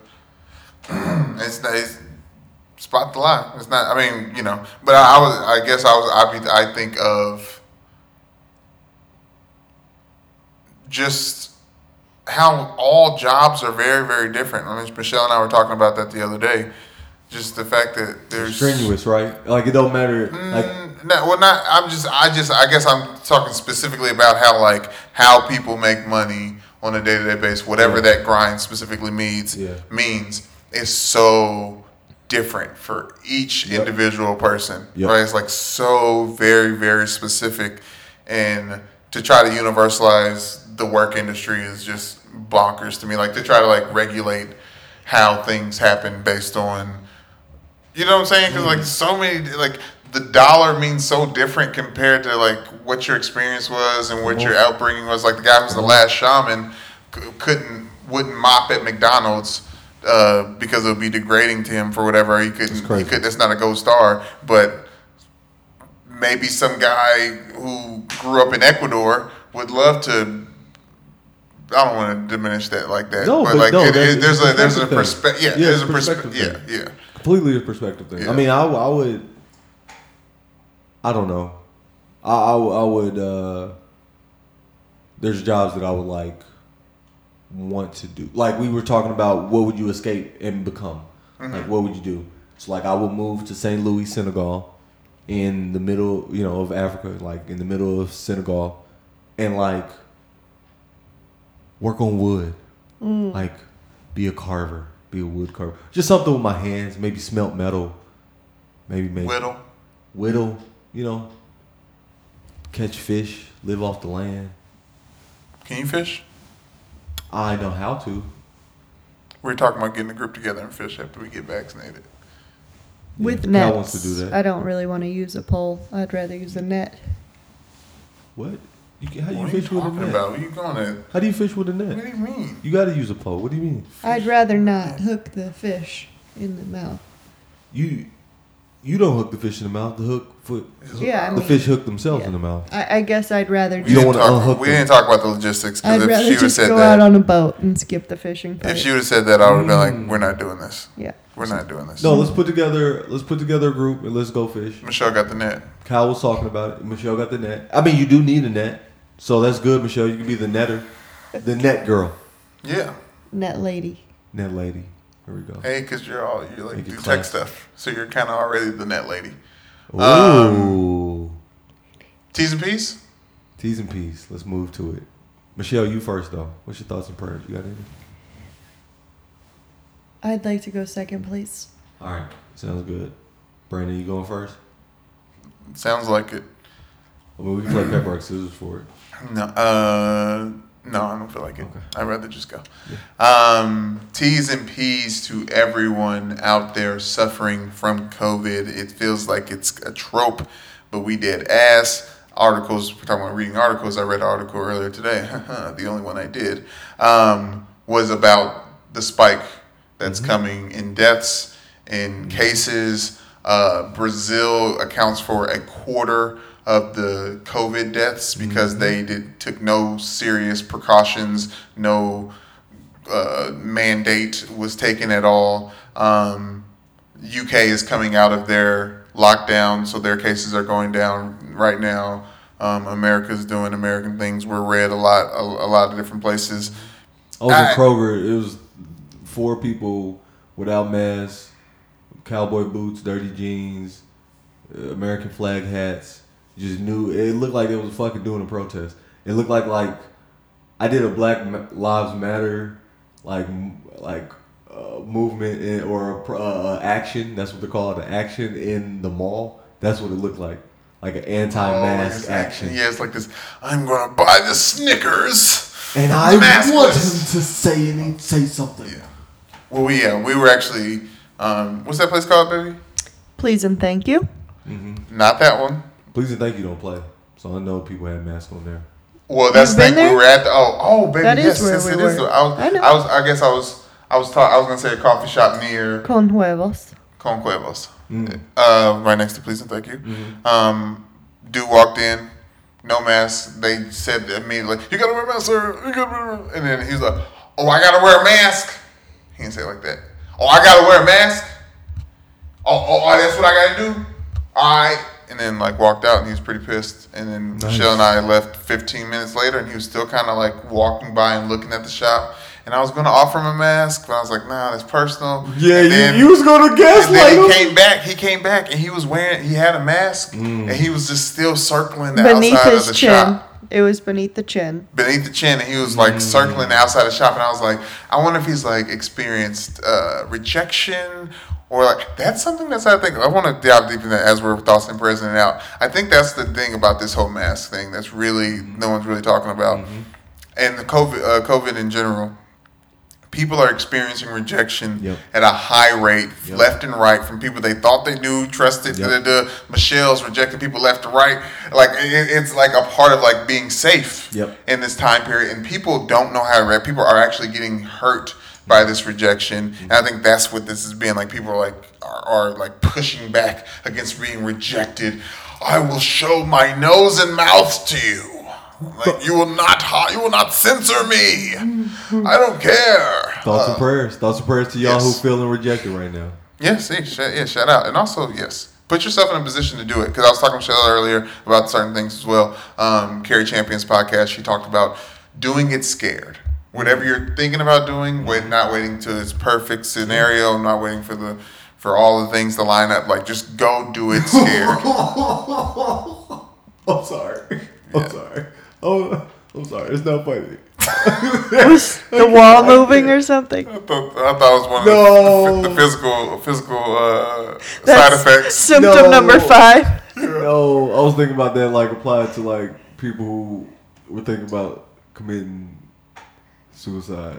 it's nice. Spot the line. It's not. I mean, you know. But I, I was. I guess I was. I. Be, I think of just how all jobs are very, very different. I mean, Michelle and I were talking about that the other day. Just the fact that there's strenuous right like it don't matter like Mm, no, well, not. I'm just. I just. I guess I'm talking specifically about how like how people make money on a day to day basis. Whatever Yeah. that grind specifically means Yeah. means is so different for each Yep. individual person, Yep. right? It's like so very, very specific, and to try to universalize the work industry is just bonkers to me. Like to try to like regulate how things happen based on, you know what I'm saying? Because like mm-hmm. so many like. The dollar means so different compared to like what your experience was and what your upbringing was. Like the guy who's the last shaman couldn't wouldn't mop at McDonald's uh, because it would be degrading to him for whatever he couldn't. He could. That's not a gold star, but maybe some guy who grew up in Ecuador would love to. I don't want to diminish that like that, No, but, but like no, it, it, there's a there's a perspective. Yeah. Yeah, there's a perspective perspective. Yeah, yeah. completely a perspective thing. Yeah. I mean, I, I would, I don't know, I, I, I would. uh There's jobs that I would like want to do. Like we were talking about, what would you escape and become? Like what would you do? So like I would move to St. Louis, Senegal, in the middle, you know, of Africa, like in the middle of Senegal, and like work on wood, like be a carver, be a wood carver, just something with my hands, maybe smelt metal, maybe make Whittle. whittle, you know, catch fish, live off the land. Can you fish? I know how to. We We're talking about getting a group together and fish after we get vaccinated. With Cal nets. wants to do that. I don't really want to use a pole. I'd rather use a net. What? You, can- how do you What are you fish with a talking net? about? What are you going to? How do you fish with a net? What do you mean? You got to use a pole. What do you mean? I'd rather not hook the fish in the mouth. You you don't hook the fish in the mouth. The hook foot. Yeah, I the mean- fish hook themselves yeah. in the mouth. I, I guess I'd rather You don't wanna talk- unhook We them. didn't talk about the logistics I'd because if rather she would have just said go that, out on a boat and skip the fishing part. if she would have said that, I would have been like, "We're not doing this. yeah. We're not doing this." No, let's put together. Let's put together a group and let's go fish. Michelle got the net. Kyle was talking about it. Michelle got the net. I mean, you do need a net, so that's good, Michelle. You can be the netter, the net girl, Yeah. Net lady. net lady. Here we go. Hey, because you're all you like Make it do tech classy. stuff, so you're kind of already the net lady. Ooh, Um, T's and P's. T's and P's. Let's move to it. Michelle, you first though. What's your thoughts and prayers? You got any? I'd like to go second, please. All right, sounds good. Brandon, you going first? Sounds like it. I mean, we can play pepper rock scissors for it. No, uh, no, I don't feel like it. Okay. I'd rather just go. Um, T's and P's to everyone out there suffering from COVID. It feels like it's a trope, but we did ass. Articles, we're talking about reading articles. I read an article earlier today, the only one I did, um, was about the spike that's coming in deaths, in cases. Uh, Brazil accounts for a quarter of the COVID deaths because they did took no serious precautions, no uh, mandate was taken at all. Um, UK is coming out of their lockdown, so their cases are going down right now. Um, America's doing American things. We're red a lot, a, a lot of different places. I was I- in Kroger. It was four people without masks, cowboy boots, dirty jeans, uh, American flag hats. Just knew it looked like it was fucking doing a protest. It looked like like I did a Black Lives Matter like like uh, movement in, or a uh, uh, action. That's what they call it, an action in the mall. That's what it looked like, like an anti-mask Oh, it's- action. Yeah, it's like this. I'm gonna buy the Snickers. And I Maskless. want him to say any say something. Yeah. Well, we yeah, we were actually. Um, what's that place called, baby? Please and thank you. Not that one. Please and thank you don't play. So I know people had masks on there. Well, that's You've the been thing. We were at the oh oh baby That is yes where yes we it is. were. I was I. I was I guess I was I was ta- I was gonna say a coffee shop near Con huevos. Con Huevos, Mm. uh, right next to Please and Thank You. Um, dude walked in, no mask. They said immediately, "You gotta wear a mask, sir. You gotta wear." a mask." And then he's like, "Oh, I gotta wear a mask." He didn't say it like that. Oh, I gotta wear a mask. Oh, oh, oh, that's what I gotta do. All right. And then like walked out, and he was pretty pissed. And then Nice. Michelle and I left 15 minutes later, and he was still kind of like walking by and looking at the shop. And I was gonna offer him a mask, but I was like, "Nah, that's personal." Yeah, And you, then- you was gonna guess. and then him. he came back. He came back and he was wearing. He had a mask Mm. and he was just still circling the Beneath outside his of the chin. shop, It was beneath the chin. beneath the chin, and he was like circling the outside of the shop. And I was like, I wonder if he's like experienced uh, rejection or like that's something that's I think I want to dive deep in that as we're thoughts and prayers in and out. I think that's the thing about this whole mask thing that's really no one's really talking about, and the COVID uh, COVID in general. People are experiencing rejection Yep. at a high rate, Yep. left and right, from people they thought they knew, trusted. Yep. The, the Michelle's rejecting people left and right. Like it, it's like a part of like being safe in this time period, and people don't know how to react. People are actually getting hurt by this rejection, and I think that's what this is being like. People are like are, are like pushing back against being rejected. I will show my nose and mouth to you. Like you will not, hi- you will not censor me. I don't care. Thoughts Uh, and prayers. Thoughts and prayers to y'all yes. who feeling rejected right now. yeah, see, sh- yeah, shout out, and also yes, put yourself in a position to do it. Because I was talking to Michelle earlier about certain things as well. Um, Cari Champion's podcast, she talked about doing it scared. Whatever you're thinking about doing, wait, not waiting to its perfect scenario, not waiting for the for all the things to line up. Like just go do it scared. I'm sorry. I'm sorry. Oh, I'm sorry. It's not funny. Was the wall moving or something? I thought, I thought it was one of No. the, the physical physical uh, side That's effects. Symptom No. number five. No, I was thinking about that like applied to like people who were thinking about committing suicide.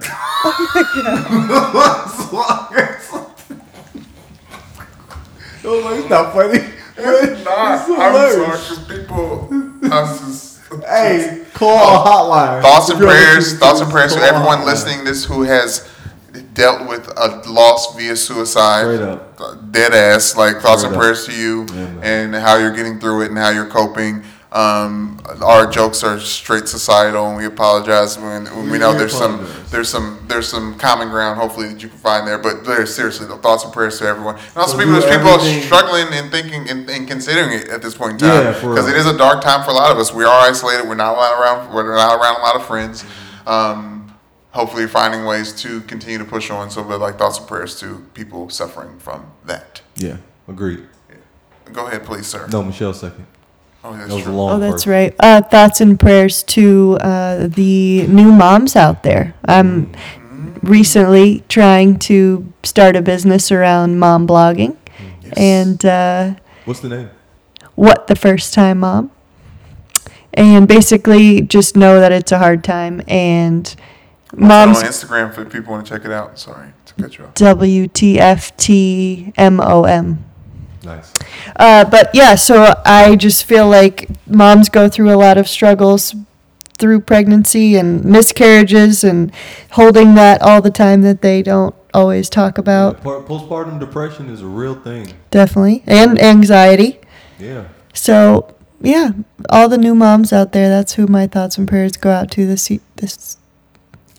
I was like, it's not funny. It's not. It's I'm sorry, people. I was just, Hey, call our hotline. Thoughts and prayers, thoughts and prayers to everyone hotline. listening this who has dealt with a loss via suicide. Straight up. Dead ass. Like thoughts Straight and up. prayers to you Yeah, and how you're getting through it and how you're coping. Um, our jokes are straight societal, and we apologize when, when we know there's some there's some there's some common ground hopefully that you can find there. But there's seriously the thoughts and prayers to everyone, and also people there's people struggling and thinking and, and considering it at this point in time because real. it is a dark time for a lot of us. We are isolated. We're not around. We're not around a lot of friends. Um, hopefully, finding ways to continue to push on. So, but like thoughts and prayers to people suffering from that. Yeah, agreed. Go ahead, please, sir. No, Michelle second. Oh, that's That true. long. Oh, that's person. right. Uh, thoughts and prayers to uh, the new moms out there. I'm recently trying to start a business around mom blogging, Yes. and uh, What's the name? what the first time mom, and basically just know that it's a hard time and It's moms on Instagram for people want to check it out. Sorry to cut you off. WTFTMOM. Nice. Uh, but yeah, so I just feel like moms go through a lot of struggles through pregnancy and miscarriages and holding that all the time that they don't always talk about. Po- Postpartum depression is a real thing. Definitely. And anxiety. Yeah. So, yeah, all the new moms out there, that's who my thoughts and prayers go out to this this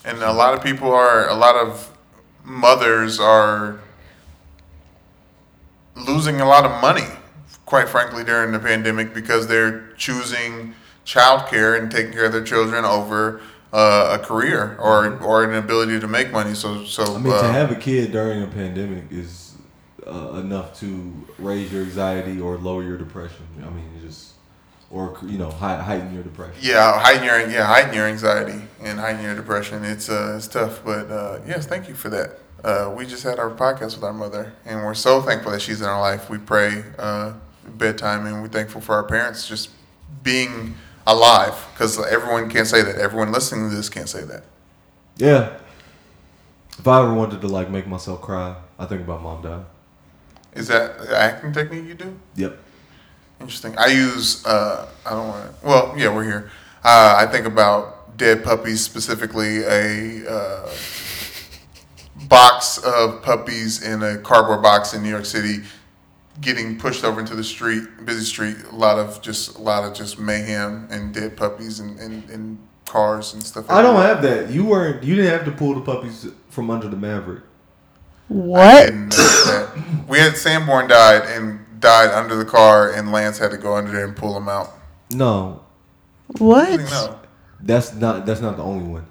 And a lot of people are, a lot of mothers are losing a lot of money, quite frankly, during the pandemic because they're choosing childcare and taking care of their children over uh, a career or or an ability to make money. So, so I mean, uh, to have a kid during a pandemic is uh, enough to raise your anxiety or lower your depression. I mean, just or you know, hei- heighten your depression. yeah, heighten your yeah heighten your anxiety and heighten your depression. It's uh it's tough, but uh, yes, thank you for that. Uh, we just had our podcast with our mother, and we're so thankful that she's in our life. We pray uh, bedtime, and we're thankful for our parents just being alive because everyone can't say that. Everyone listening to this can't say that. Yeah. If I ever wanted to like make myself cry, I think about mom died. Is that the acting technique you do? Yep. Interesting. I use. Uh, I don't want to. Well, yeah, we're here. Uh, I think about dead puppies, specifically a uh, box of puppies in a cardboard box in New York City, getting pushed over into the street, busy street. A lot of just a lot of just mayhem and dead puppies and, and, and cars and stuff. I don't everywhere. have that. You weren't. You didn't have to pull the puppies from under the Maverick. I what? didn't that. We had Sanborn died and died under the car, and Lance had to go under there and pull him out. No, What? No. that's not. That's not the only one.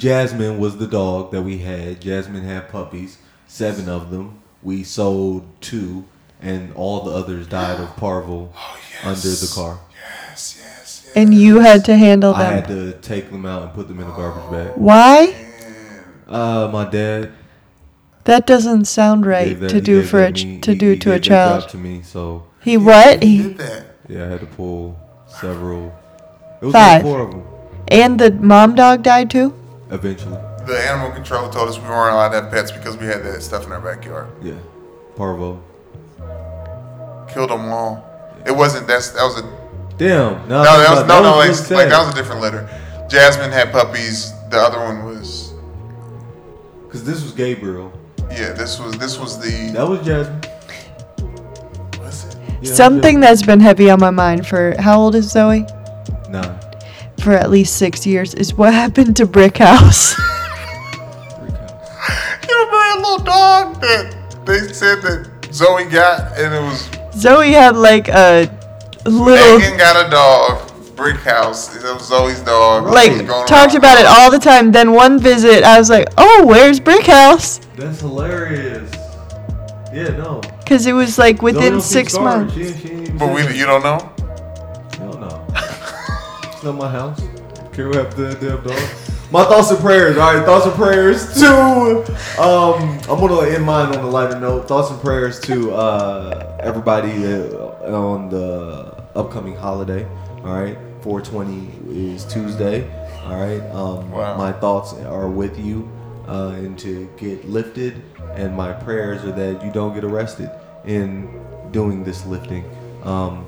Jasmine was the dog that we had. Jasmine had puppies, seven of them. We sold two, and all the others died of parvo Oh, under the car. Yes, yes, yes. And you had to handle that. I had to take them out and put them in a garbage bag. Why? Man. Uh, my dad That doesn't sound right that- to do for a that ch- me- to he- do he to a gave that job child. To me, so He what? He He did that. yeah, I had to pull several. It was Five. like four of them and the mom dog died too. Eventually. The animal control told us we weren't allowed to have pets because we had that stuff in our backyard. Yeah, parvo. Killed them all. It wasn't that's that was a Damn. No, no that was no no like, really like sad. that was a different litter. Jasmine had puppies. The other one was Cause this was Gabriel. yeah. This was this was the That was Jasmine. what's it? Yeah, Something that's been heavy on my mind for how old is Zoe? Nah. For at least six years is what happened to Brick House. Freak out. You remember that little dog that they said that Zoe got, and it was Zoe had like a little Megan got a dog. Brick house. It was Zoe's dog. like It was going talked about it all the time. Then one visit, I was like, "Oh, where's Brick House?" That's hilarious. Yeah, no. Because it was like within six months. She, she But we, you don't know. It's not my house. Can we have the damn dog? My thoughts and prayers. All right, thoughts and prayers to. Um, I'm gonna end mine on a lighter note. Thoughts and prayers to uh, everybody uh, on the upcoming holiday. All right, 420 is Tuesday. All right. Um, Wow. My thoughts are with you, uh, and to get lifted. And my prayers are that you don't get arrested in doing this lifting. Um,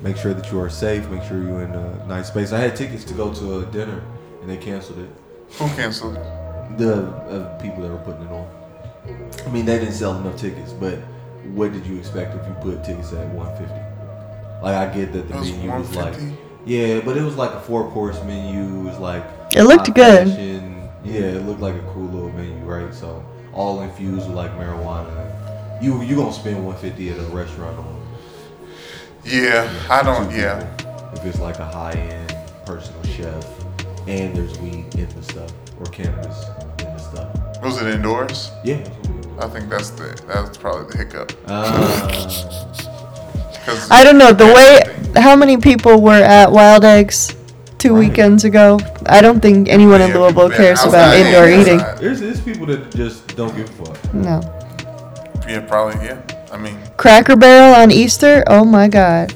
make sure that you are safe. Make sure you're in a nice space. I had tickets to go to a dinner, and they canceled it. Who canceled? The uh, people that were putting it on. I mean, they didn't sell enough tickets, but what did you expect if you put tickets at 150? Like, I get that the It was menu was like, yeah, but it was like a four course menu. It was like It looked good. fashion. Yeah, it looked like a cool little menu, right? So all infused with like marijuana. You you gonna spend 150 at a restaurant on Yeah, I don't. Yeah, If it's like a high end personal chef and there's weed in the stuff or cannabis in the stuff. was it indoors? Yeah. I think that's the that's probably the hiccup. Uh, 'Cause- I don't know the way how many people were at Wild Eggs two Right. weekends ago. I don't think anyone in Yeah, Louisville cares about indoor yeah, eating. outside. there's, there's people that just don't give a fuck. No. Yeah, probably. Yeah. I mean, Cracker Barrel on Easter? Oh my god.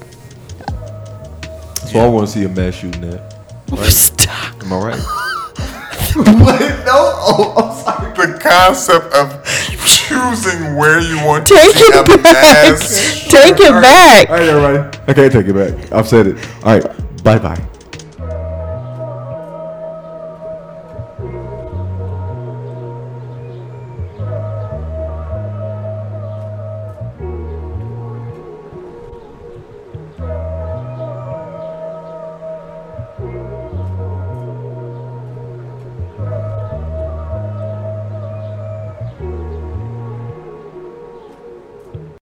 So I want to see a mass shooting at. Right? Stop. Am I right? what? No. Oh, I'm sorry. the concept of choosing where you want to Take see it a back. mass Take it back. All right, everybody. I can't take it back. I've said it. All right. Bye bye.